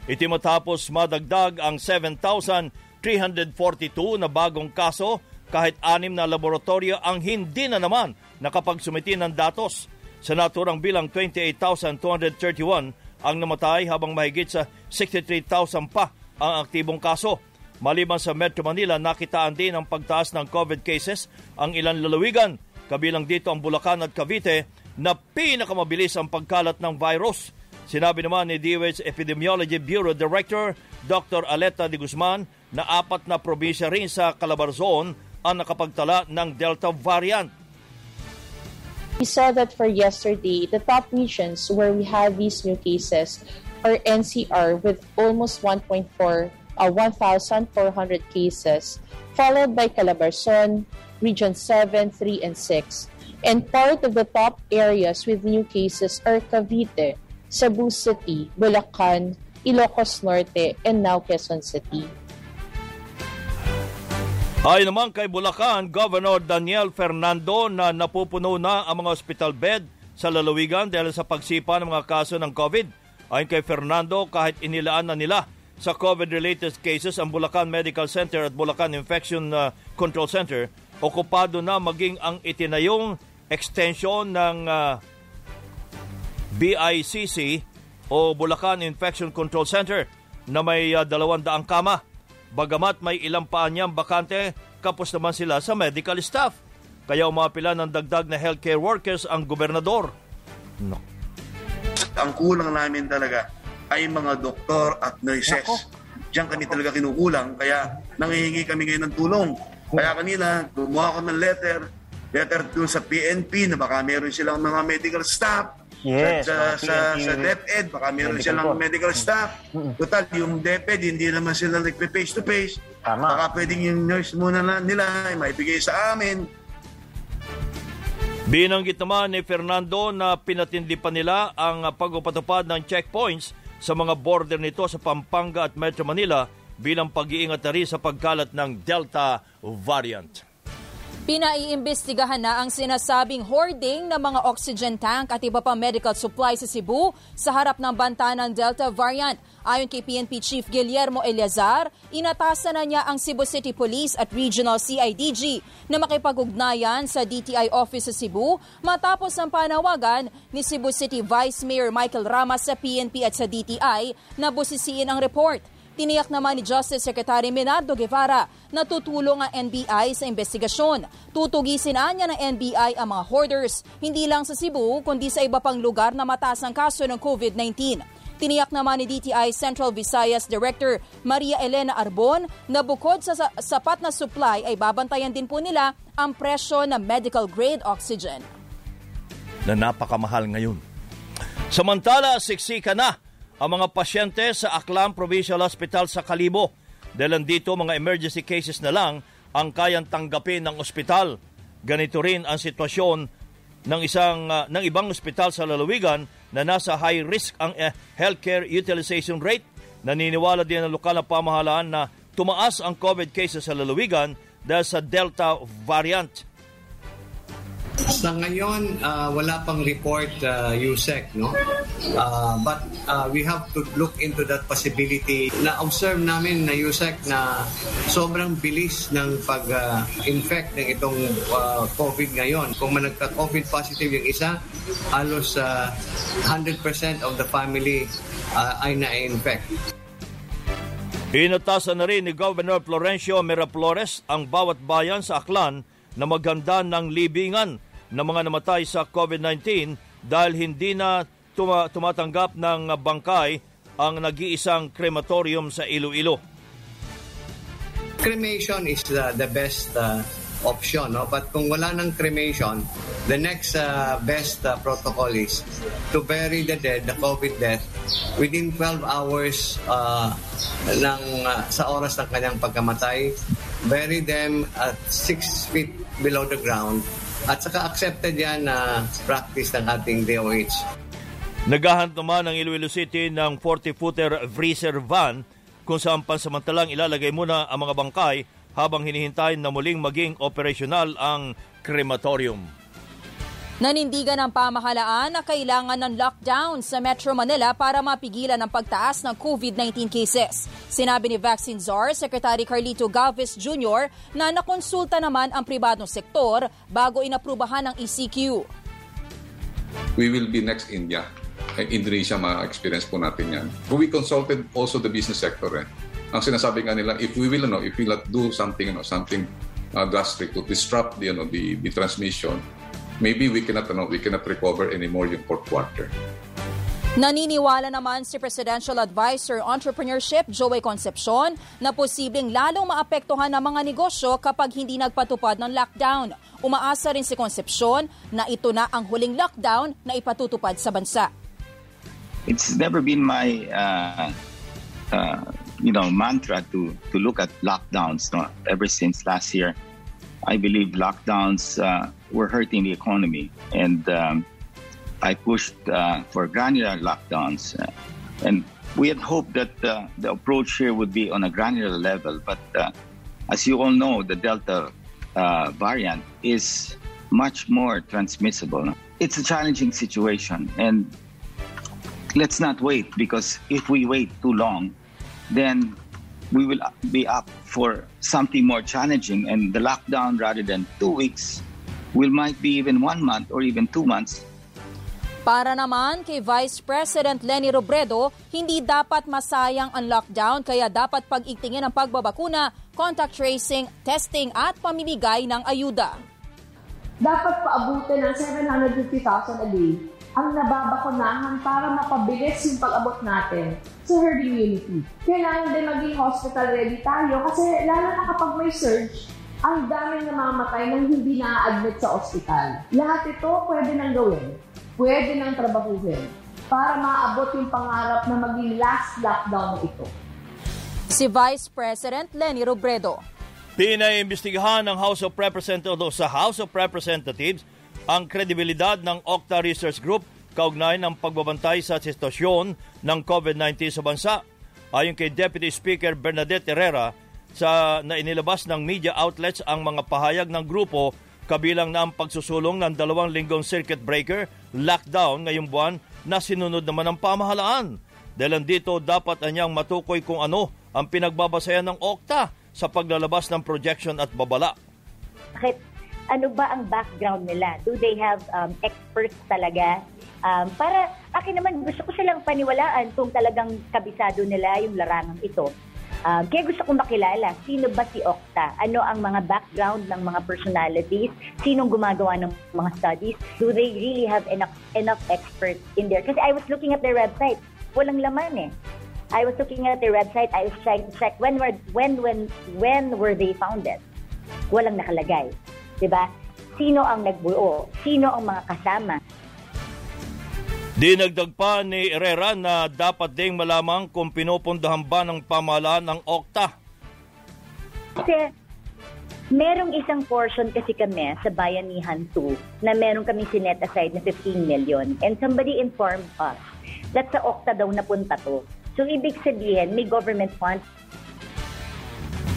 Iti matapos madagdag ang 7,342 na bagong kaso kahit anim na laboratorio ang hindi na naman nakapagsumiti ng datos. Sa naturang bilang 28,231 ang namatay habang mahigit sa 63,000 pa ang aktibong kaso. Maliban sa Metro Manila, nakitaan din ang pagtaas ng COVID cases ang ilan lalawigan, kabilang dito ang Bulacan at Cavite na pinakamabilis ang pagkalat ng virus. Sinabi naman ni DOH Epidemiology Bureau Director Dr. Aleta de Guzman na apat na probinsya rin sa Calabarzon ang nakapagtala ng Delta variant. We saw that for yesterday, the top regions where we have these new cases are NCR with almost 1.4 uh, 1,400 cases, followed by Calabarzon, Region 7, 3, and 6. And part of the top areas with new cases are Cavite, Cebu City, Bulacan, Ilocos Norte, and now Quezon City. Ayon naman kay Bulacan, Governor Daniel Fernando na napupuno na ang mga hospital bed sa lalawigan dahil sa pagsipa ng mga kaso ng COVID. Ayon kay Fernando, kahit inilaan na nila sa COVID-related cases ang Bulacan Medical Center at Bulacan Infection uh, Control Center, okupado na maging ang itinayong extension ng uh, BICC o Bulacan Infection Control Center na may uh, dalawang daang kama. Bagamat may ilang paanyang bakante, kapos naman sila sa medical staff. Kaya umapila ng dagdag na healthcare workers ang gobernador. No. Ang kulang namin talaga ay mga doktor at nurses. Diyan kami talaga kinukulang, kaya nangihingi kami ngayon ng tulong. Kaya kanina, gumawa ko ng letter, letter dun sa PNP na baka meron silang mga medical staff, Yes, sa, sa, PNP. sa DepEd, baka meron silang medical staff. Total, yung DepEd, hindi naman sila nagpe-face to face. Baka pwedeng yung nurse muna na nila ay maibigay sa amin. Binanggit naman ni Fernando na pinatindi pa nila ang pagpapatupad ng checkpoints sa mga border nito sa Pampanga at Metro Manila bilang pag-iingat na rin sa pagkalat ng Delta variant. Pinaiimbestigahan na ang sinasabing hoarding ng mga oxygen tank at iba pang medical supplies sa Cebu sa harap ng banta ng Delta variant. Ayon kay PNP Chief Guillermo Eleazar, inatasan na niya ang Cebu City Police at Regional CIDG na makipag-ugnayan sa DTI Office sa Cebu matapos ang panawagan ni Cebu City Vice Mayor Michael Ramos sa PNP at sa DTI na busisiin ang report. Tiniyak naman ni Justice Secretary Menardo Guevara na tutulong ang NBI sa investigasyon. Tutugisin niya ng NBI ang mga hoarders, hindi lang sa Cebu kundi sa iba pang lugar na mataas ang kaso ng COVID-19. Tiniyak naman ni DTI Central Visayas Director Maria Elena Arbon na bukod sa sa- sapat na supply ay babantayan din po nila ang presyo ng medical grade oxygen. na napakamahal ngayon. Samantala, siksika na ang mga pasyente sa Aklan Provincial Hospital sa Kalibo. Dahil dito mga emergency cases na lang ang kayang tanggapin ng ospital. Ganito rin ang sitwasyon ng isang ah, ng ibang ospital sa lalawigan na nasa high risk ang eh, healthcare utilization rate. Naniniwala din ang lokal na pamahalaan na tumaas ang COVID cases sa lalawigan dahil sa Delta variant. Sa ngayon, uh, wala pang report uh, USEC, no? Uh, but uh, we have to look into that possibility. Na-observe namin na USEC na sobrang bilis ng pag-infect ng itong uh, COVID ngayon. Kung man nagka-COVID positive yung isa, halos uh, 100% of the family uh, ay na-infect. Inatasan na rin ni Governor Florencio Miraflores ang bawat bayan sa Aklan na maghanda ng libingan ng mga namatay sa COVID-19 dahil hindi na tuma- tumatanggap ng bangkay ang nag-iisang crematorium sa Iloilo. Cremation is the, the best uh, option, no? But kung wala ng cremation, the next uh, best uh, protocol is to bury the dead, the COVID death, within 12 hours uh, ng, uh, sa oras ng kanyang pagkamatay. Bury them at 6 feet below the ground. At saka accepted yan na practice ng ating DOH. Naghahanap naman ng Iloilo City ng 40-footer freezer van kung saan pansamantalang ilalagay muna ang mga bangkay habang hinihintay na muling maging operasyonal ang krematorium. Nanindigan ng pamahalaan na kailangan ng lockdown sa Metro Manila para mapigilan ang pagtaas ng COVID-19 cases. Sinabi ni Vaccine Czar Secretary Carlito Galvez Jr. na nakonsulta naman ang pribadong sektor bago inaprubahan ng ECQ. We will be next India. Indonesia ma-experience po natin yan. We consulted also the business sector. Eh. Ang sinasabi nga nila, if we will, ano, if we will do something, ano, something uh, drastic to disrupt the, ano, the, the transmission, maybe we cannot, ano, we cannot recover anymore yung fourth quarter. Naniniwala naman si Presidential Advisor Entrepreneurship Joey Concepcion na posibleng lalong maapektuhan ng mga negosyo kapag hindi nagpatupad ng lockdown. Umaasa rin si Concepcion na ito na ang huling lockdown na ipatutupad sa bansa. It's never been my uh, uh, you know mantra to to look at lockdowns. No? Ever since last year, I believe lockdowns uh, were hurting the economy, and um, I pushed uh, for granular lockdowns. Uh, and we had hoped that uh, the approach here would be on a granular level, but uh, as you all know, the Delta uh, variant is much more transmissible. It's a challenging situation, and let's not wait because if we wait too long, then we will be up for something more challenging. And the lockdown, rather than two weeks, will might be even one month or even two months. Para naman kay Vice President Lenny Robredo, hindi dapat masayang ang lockdown kaya dapat pag-igtingin ang pagbabakuna, contact tracing, testing at pamimigay ng ayuda. Dapat paabutin ng 750,000 a day ang nababakunahan para mapabilis yung pag-abot natin sa herd immunity. Kailangan din maging hospital ready tayo kasi lalo na kapag may surge, ang daming namamatay nang hindi na-admit sa ospital. Lahat ito pwede nang gawin. Pwede nang trabahuhin para maabot yung pangarap na maging last lockdown ito. Si Vice President Lenny Robredo. Pinaimbestigahan ng House of Representatives sa House of Representatives ang kredibilidad ng Octa Research Group kaugnay ng pagbabantay sa sitwasyon ng COVID-19 sa bansa. Ayon kay Deputy Speaker Bernadette Herrera, sa na inilabas ng media outlets ang mga pahayag ng grupo kabilang na ang pagsusulong ng dalawang linggong circuit breaker, lockdown ngayong buwan na sinunod naman ng pamahalaan. Dahil dito dapat anyang matukoy kung ano ang pinagbabasayan ng OCTA sa paglalabas ng projection at babala. Bakit ano ba ang background nila? Do they have um, experts talaga? Um, para akin naman gusto ko silang paniwalaan kung talagang kabisado nila yung larangang ito. Um, kaya gusto kong makilala, sino ba si Okta? Ano ang mga background ng mga personalities? Sinong gumagawa ng mga studies? Do they really have enough, enough experts in there? Kasi I was looking at their website. Walang laman eh. I was looking at their website. I was trying to check when were, when, when, when were they founded? Walang nakalagay. 'Di ba? Sino ang nagbuo? Sino ang mga kasama? Dinagdag pa ni Herrera na dapat ding malamang kung pinupundahan ba ng pamahalaan ng OCTA. Kasi merong isang portion kasi kami sa Bayanihan 2 na meron kami sinet aside na 15 million and somebody informed us that sa OCTA daw napunta to. So ibig sabihin may government funds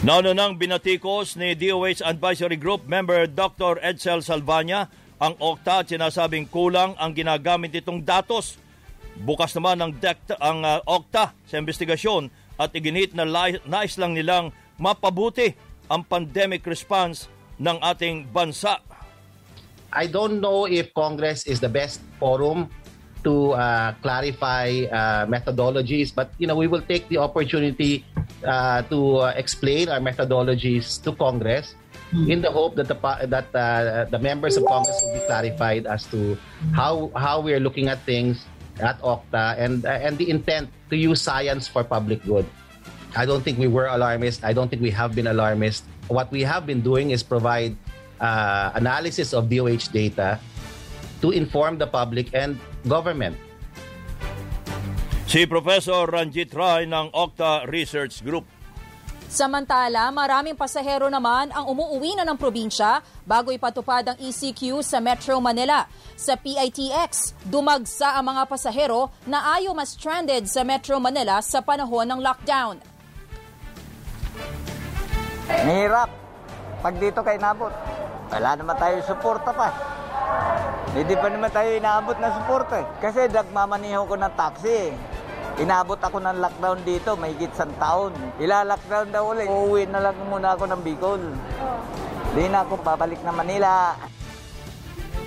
Nauna nang binatikos ni DOH Advisory Group member Dr. Edsel Salvania ang OCTA at sinasabing kulang ang ginagamit itong datos. Bukas naman ang, DECTA, ang uh, OCTA sa investigasyon at iginit na nais lang nilang mapabuti ang pandemic response ng ating bansa. I don't know if Congress is the best forum to uh, clarify uh, methodologies, but you know we will take the opportunity uh, to uh, explain our methodologies to Congress mm-hmm. in the hope that the that uh, the members of Congress will be clarified as to how how we are looking at things at Okta and uh, and the intent to use science for public good. I don't think we were alarmist. I don't think we have been alarmist. What we have been doing is provide uh, analysis of DOH data to inform the public and government. Si Professor Ranjit Rai ng Okta Research Group. Samantala, maraming pasahero naman ang umuuwi na ng probinsya bago ipatupad ang ECQ sa Metro Manila. Sa PITX, dumagsa ang mga pasahero na ayaw mas stranded sa Metro Manila sa panahon ng lockdown. Mahirap. Pag dito kayo nabot, wala naman tayo suporta pa. Hindi pa naman tayo inaabot ng suporta. eh. Kasi nagmamaniho ko ng taxi. Inabot ako ng lockdown dito, may san taon. Ila-lockdown daw ulit. Uuwi na lang muna ako ng Bicol. Di na ako babalik na Manila.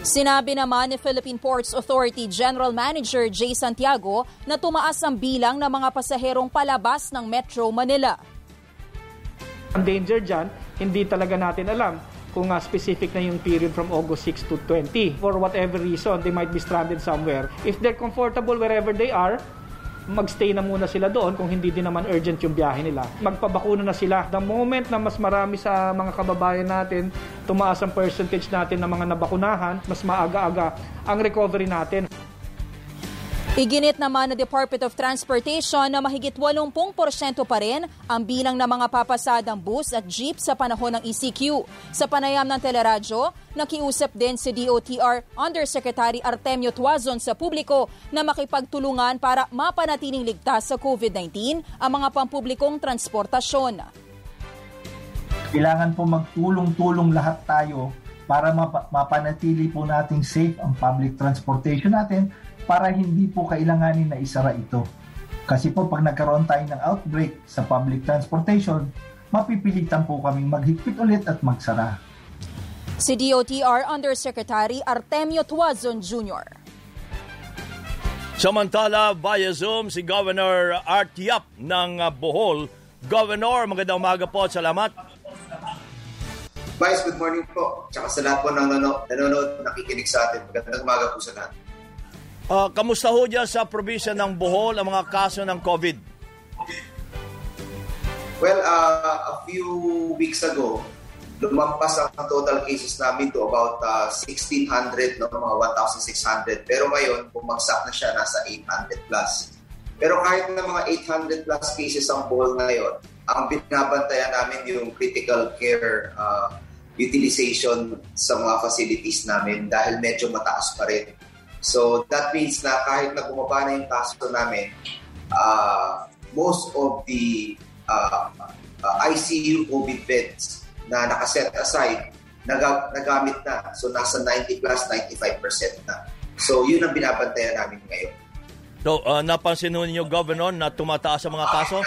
Sinabi naman ni Philippine Ports Authority General Manager Jay Santiago na tumaas ang bilang ng mga pasaherong palabas ng Metro Manila. Ang danger dyan, hindi talaga natin alam kung uh, specific na yung period from August 6 to 20. For whatever reason, they might be stranded somewhere. If they're comfortable wherever they are, magstay na muna sila doon kung hindi din naman urgent yung biyahe nila. Magpabakuna na sila. The moment na mas marami sa mga kababayan natin, tumaas ang percentage natin ng mga nabakunahan, mas maaga-aga ang recovery natin. Iginit naman ng Department of Transportation na mahigit 80% pa rin ang bilang ng mga papasadang bus at jeep sa panahon ng ECQ. Sa panayam ng teleradyo, nakiusap din si DOTR Undersecretary Artemio Tuazon sa publiko na makipagtulungan para mapanatiling ligtas sa COVID-19 ang mga pampublikong transportasyon. Kailangan po magtulong-tulong lahat tayo para map- mapanatili po nating safe ang public transportation natin para hindi po kailanganin na isara ito. Kasi po pag nagkaroon tayo ng outbreak sa public transportation, mapipilitan po kaming maghigpit ulit at magsara. Si DOTR Undersecretary Artemio Tuazon Jr. Samantala, via Zoom, si Governor Art Yap ng uh, Bohol. Governor, magandang umaga po at salamat. Vice, good morning po. Tsaka sa lahat po ng nanonood, nanonood nakikinig sa atin. Magandang umaga po sa lahat. Uh, kamusta ho dyan sa probinsya ng Bohol ang mga kaso ng COVID? Well, uh, a few weeks ago, lumampas ang total cases namin to about uh, 1,600, no? mga 1,600. Pero ngayon, bumagsak na siya, nasa 800 plus. Pero kahit na mga 800 plus cases ang Bohol ngayon, ang binabantayan namin yung critical care uh, utilization sa mga facilities namin dahil medyo mataas pa rin. So that means na kahit na bumaba na yung kaso namin, uh, most of the uh, uh, ICU COVID beds na nakaset aside, nag- nagamit na. So nasa 90 plus, 95% na. So yun ang binabantayan namin ngayon. So, uh, napansin ho ninyo, Governor, na tumataas ang mga kaso?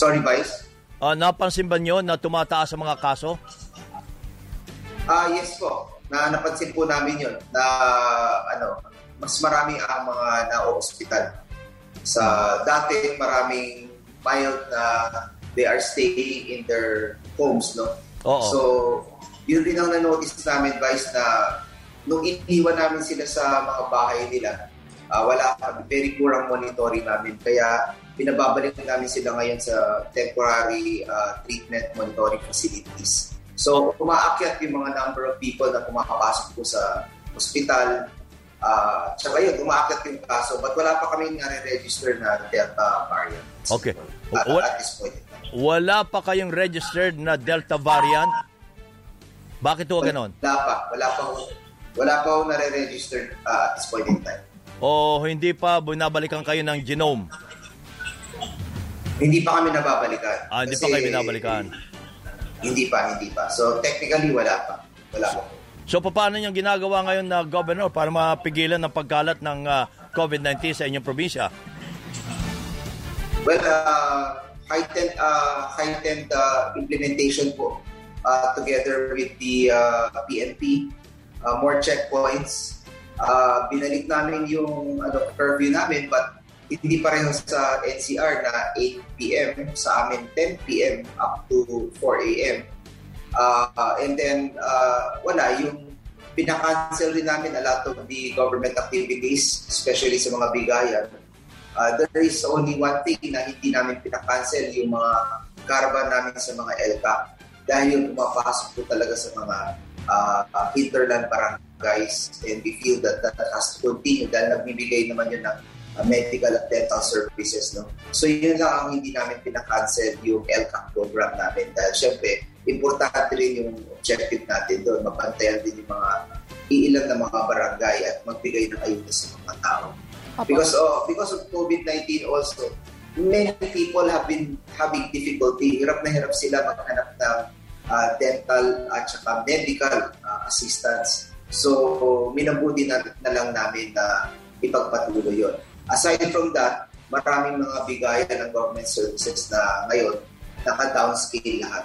Sorry, Vice? Uh, napansin ba nyo na tumataas ang mga kaso? Ah, yes po. Na napansin po namin 'yon na ano, mas marami ang mga na-hospital. Sa dati maraming mild na they are staying in their homes, no? Oo. So, yun din ang na-notice namin, Vice, na nung iniwan namin sila sa mga bahay nila, ah, wala very poor ang monitoring namin. Kaya pinababalik namin sila ngayon sa temporary ah, treatment monitoring facilities. So, umaakyat yung mga number of people na pumapasok po sa hospital. Uh, tsaka yun, umaakyat yung kaso. But wala pa kami nare-register na Delta variant. Okay. At, at this point. Wala pa kayong registered na Delta variant? Bakit ho ganon? Wala pa. Wala pa ho- wala pa ho nare-register uh, at this point in time. O hindi pa binabalikan kayo ng genome? Hindi pa kami nababalikan. Ah, hindi pa Kasi kayo binabalikan. Hindi pa, hindi pa. So, technically, wala pa. Wala pa. So paano yung ginagawa ngayon na governor para mapigilan ang pagkalat ng ah, COVID-19 sa inyong probinsya? Well, uh, heightened, uh, heightened uh, implementation po uh, together with the uh, PNP, uh, more checkpoints. Uh, binalik namin yung ano, curfew namin but hindi pa rin sa NCR na 8 p.m. sa amin 10 p.m. up to 4 a.m. Uh, and then uh, wala yung pinakancel rin namin a lot of the government activities, especially sa mga bigayan. Uh, there is only one thing na hindi namin pinakancel, yung mga caravan namin sa mga LCAP. Dahil yung pumapasok po talaga sa mga uh, hinterland barangays and we feel that that has to continue dahil nagbibigay naman yun ng uh, medical at dental services. No? So yun lang ang hindi namin pinakancel yung LCAP program namin dahil syempre importante rin yung objective natin doon. Mapantayan din yung mga iilan na mga barangay at magbigay ng ayuda sa mga tao. Because of, because of COVID-19 also, many people have been having difficulty. Hirap na hirap sila maghanap ng uh, dental at saka medical uh, assistance. So, minabuti na, na lang namin na ipagpatuloy yon. Aside from that, maraming mga bigayan ng government services na ngayon naka-downscale lahat.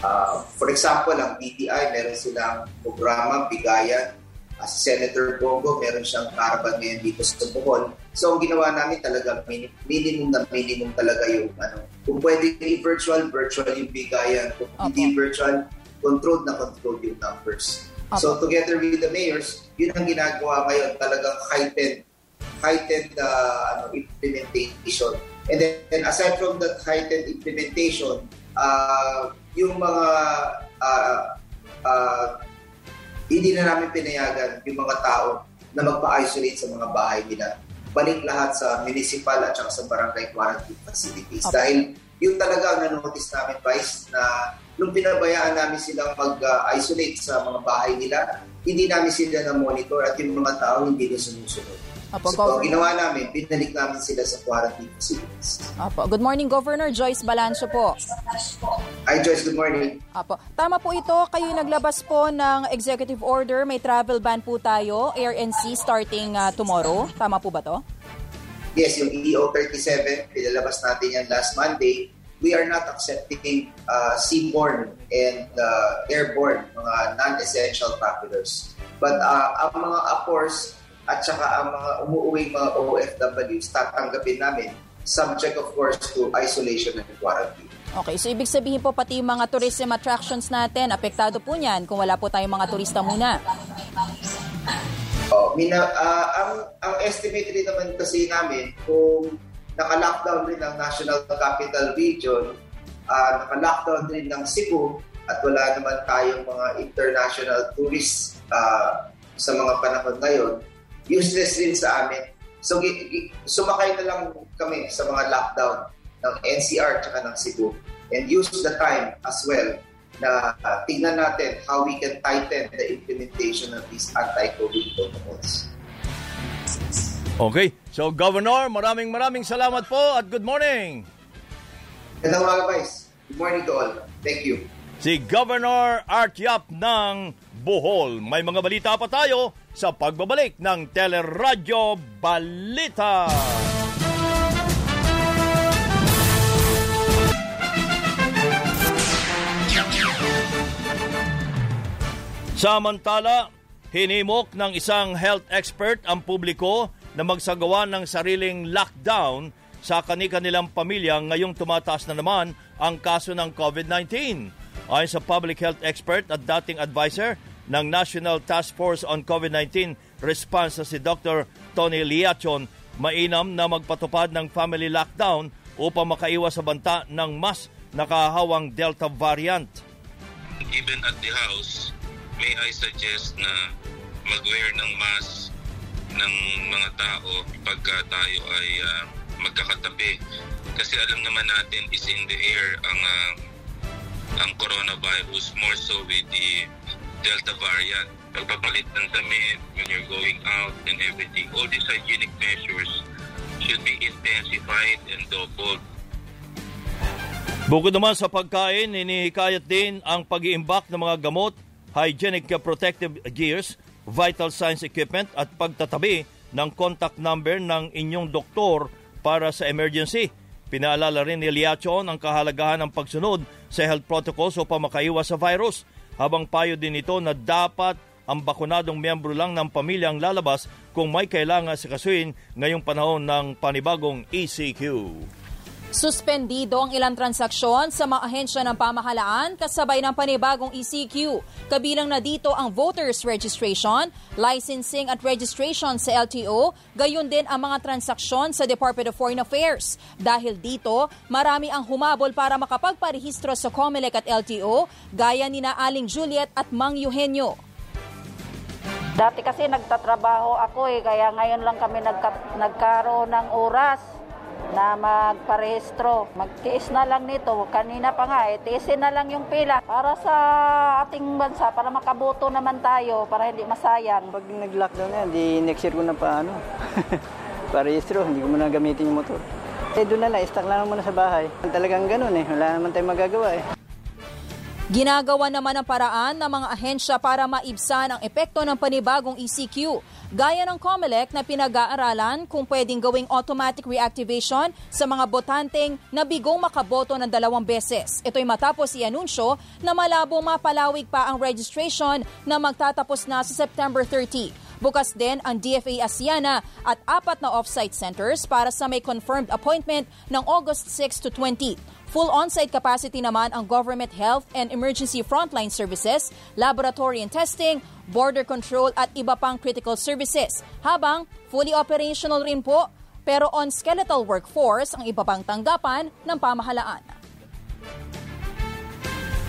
Uh, for example, ang BTI, meron silang programa, bigayan. Uh, Senator Bongo, meron siyang caravan ngayon dito sa Bohol. So, ang ginawa namin talaga, minimum na minimum talaga yung ano. Kung pwede i-virtual, virtual yung bigayan. Kung okay. hindi virtual, controlled na controlled yung numbers. Okay. So, together with the mayors, yun ang ginagawa ngayon, talagang heightened heightened uh, ano, implementation. And then, and aside from that heightened implementation, uh, yung mga uh, uh, hindi na namin pinayagan yung mga tao na magpa-isolate sa mga bahay nila. Balik lahat sa municipal at saka sa barangay quarantine facilities. Okay. Dahil yung talaga ang nanotice namin, Vice, na nung pinabayaan namin silang mag-isolate sa mga bahay nila, hindi namin sila na-monitor at yung mga tao hindi na sumusunod. Apo, so, Governor. ginawa namin, binalik namin sila sa quarantine facilities. Apo. Good morning, Governor. Joyce Balancho po. Hi, Joyce. Good morning. Apo. Tama po ito. Kayo naglabas po ng executive order. May travel ban po tayo, Air and Sea, starting uh, tomorrow. Tama po ba to? Yes, yung EO 37, pinalabas natin yan last Monday. We are not accepting uh, seaborne and uh, airborne, mga non-essential travelers. But uh, ang mga apors, at saka ang mga umuuwing mga OFWs tatanggapin namin subject of course to isolation and quarantine. Okay, so ibig sabihin po pati yung mga tourism attractions natin, apektado po niyan kung wala po tayong mga turista muna. Oh, mina, uh, ang, ang estimate rin naman kasi namin kung naka-lockdown rin ang National Capital Region, uh, naka-lockdown rin ng Cebu, at wala naman tayong mga international tourists uh, sa mga panahon ngayon, useless rin sa amin. So, sumakay na lang kami sa mga lockdown ng NCR at ng Cebu and use the time as well na uh, tingnan natin how we can tighten the implementation of these anti-COVID protocols. Okay. So, Governor, maraming maraming salamat po at good morning. Gandang umaga, Vice. Good morning to all. Thank you. Si Governor Art Yap ng Bohol. May mga balita pa tayo sa pagbabalik ng Teleradyo Balita. Samantala, hinimok ng isang health expert ang publiko na magsagawa ng sariling lockdown sa kani-kanilang pamilya ngayong tumataas na naman ang kaso ng COVID-19. Ayon sa public health expert at dating advisor ng National Task Force on COVID-19 Response sa si Dr. Tony Liachon, mainam na magpatupad ng family lockdown upang makaiwas sa banta ng mas nakahawang Delta variant. Even at the house, may I suggest na mag-wear ng mask ng mga tao pagka tayo ay uh, magkakatabi. Kasi alam naman natin is in the air ang uh, ang coronavirus more so with the Delta variant. Pagpapalit ng damit when you're going out and everything. All these hygienic measures should be intensified and doubled. Bukod naman sa pagkain, inihikayat din ang pag-iimbak ng mga gamot, hygienic protective gears, vital signs equipment at pagtatabi ng contact number ng inyong doktor para sa emergency. Pinaalala rin ni Liachon ang kahalagahan ng pagsunod sa health protocols upang makaiwas sa virus habang payo din ito na dapat ang bakunadong miyembro lang ng pamilya ang lalabas kung may kailangan sa kasuin ngayong panahon ng panibagong ECQ. Suspendido ang ilang transaksyon sa mga ahensya ng pamahalaan kasabay ng panibagong ECQ. Kabilang na dito ang voters registration, licensing at registration sa LTO, gayon din ang mga transaksyon sa Department of Foreign Affairs. Dahil dito, marami ang humabol para makapagparehistro sa COMELEC at LTO, gaya ni na Aling Juliet at Mang Eugenio. Dati kasi nagtatrabaho ako eh, kaya ngayon lang kami nagka, nagkaroon ng oras na magparehistro. Magtiis na lang nito. Kanina pa nga, eh, tiisin na lang yung pila para sa ating bansa, para makaboto naman tayo, para hindi masayang. Pag nag-lockdown yan, di next year ko na pa ano, parehistro, hindi ko muna gamitin yung motor. Eh doon na lang, stock lang muna sa bahay. Talagang ganun eh, wala naman tayong magagawa eh. Ginagawa naman ang paraan ng mga ahensya para maibsan ang epekto ng panibagong ECQ, gaya ng COMELEC na pinag-aaralan kung pwedeng gawing automatic reactivation sa mga botanteng na bigong makaboto ng dalawang beses. Ito'y matapos i-anunsyo na malabo mapalawig pa ang registration na magtatapos na sa September 30. Bukas din ang DFA Asiana at apat na off-site centers para sa may confirmed appointment ng August 6 to 20. Full on-site capacity naman ang government health and emergency frontline services, laboratory and testing, border control at iba pang critical services. Habang fully operational rin po, pero on skeletal workforce ang iba pang tanggapan ng pamahalaan.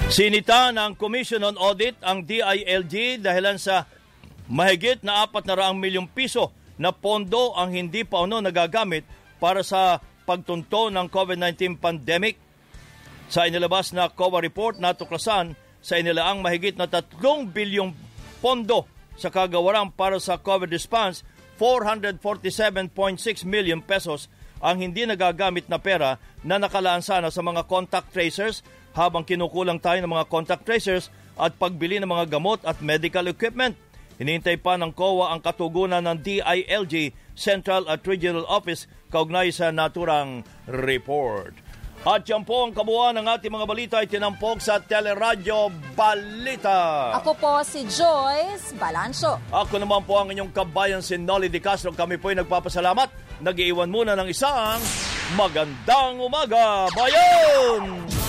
Sinita ng Commission on Audit ang DILG dahilan sa mahigit na 400 milyong piso na pondo ang hindi pa ano nagagamit para sa pagtunto ng COVID-19 pandemic sa inilabas na COA report natuklasan sa inilaang mahigit na 3 bilyong pondo sa kagawaran para sa COVID response, 447.6 million pesos ang hindi nagagamit na pera na nakalaan sana sa mga contact tracers habang kinukulang tayo ng mga contact tracers at pagbili ng mga gamot at medical equipment. Hinihintay pa ng COA ang katugunan ng DILG Central at Regional Office kaugnay sa naturang report. At yan po ang kabuuan ng ating mga balita ay tinampok sa Teleradyo Balita. Ako po si Joyce Balancho. Ako naman po ang inyong kabayan si Nolly Di Castro. Kami po ay nagpapasalamat. Nag-iwan muna ng isang magandang umaga. Bayan!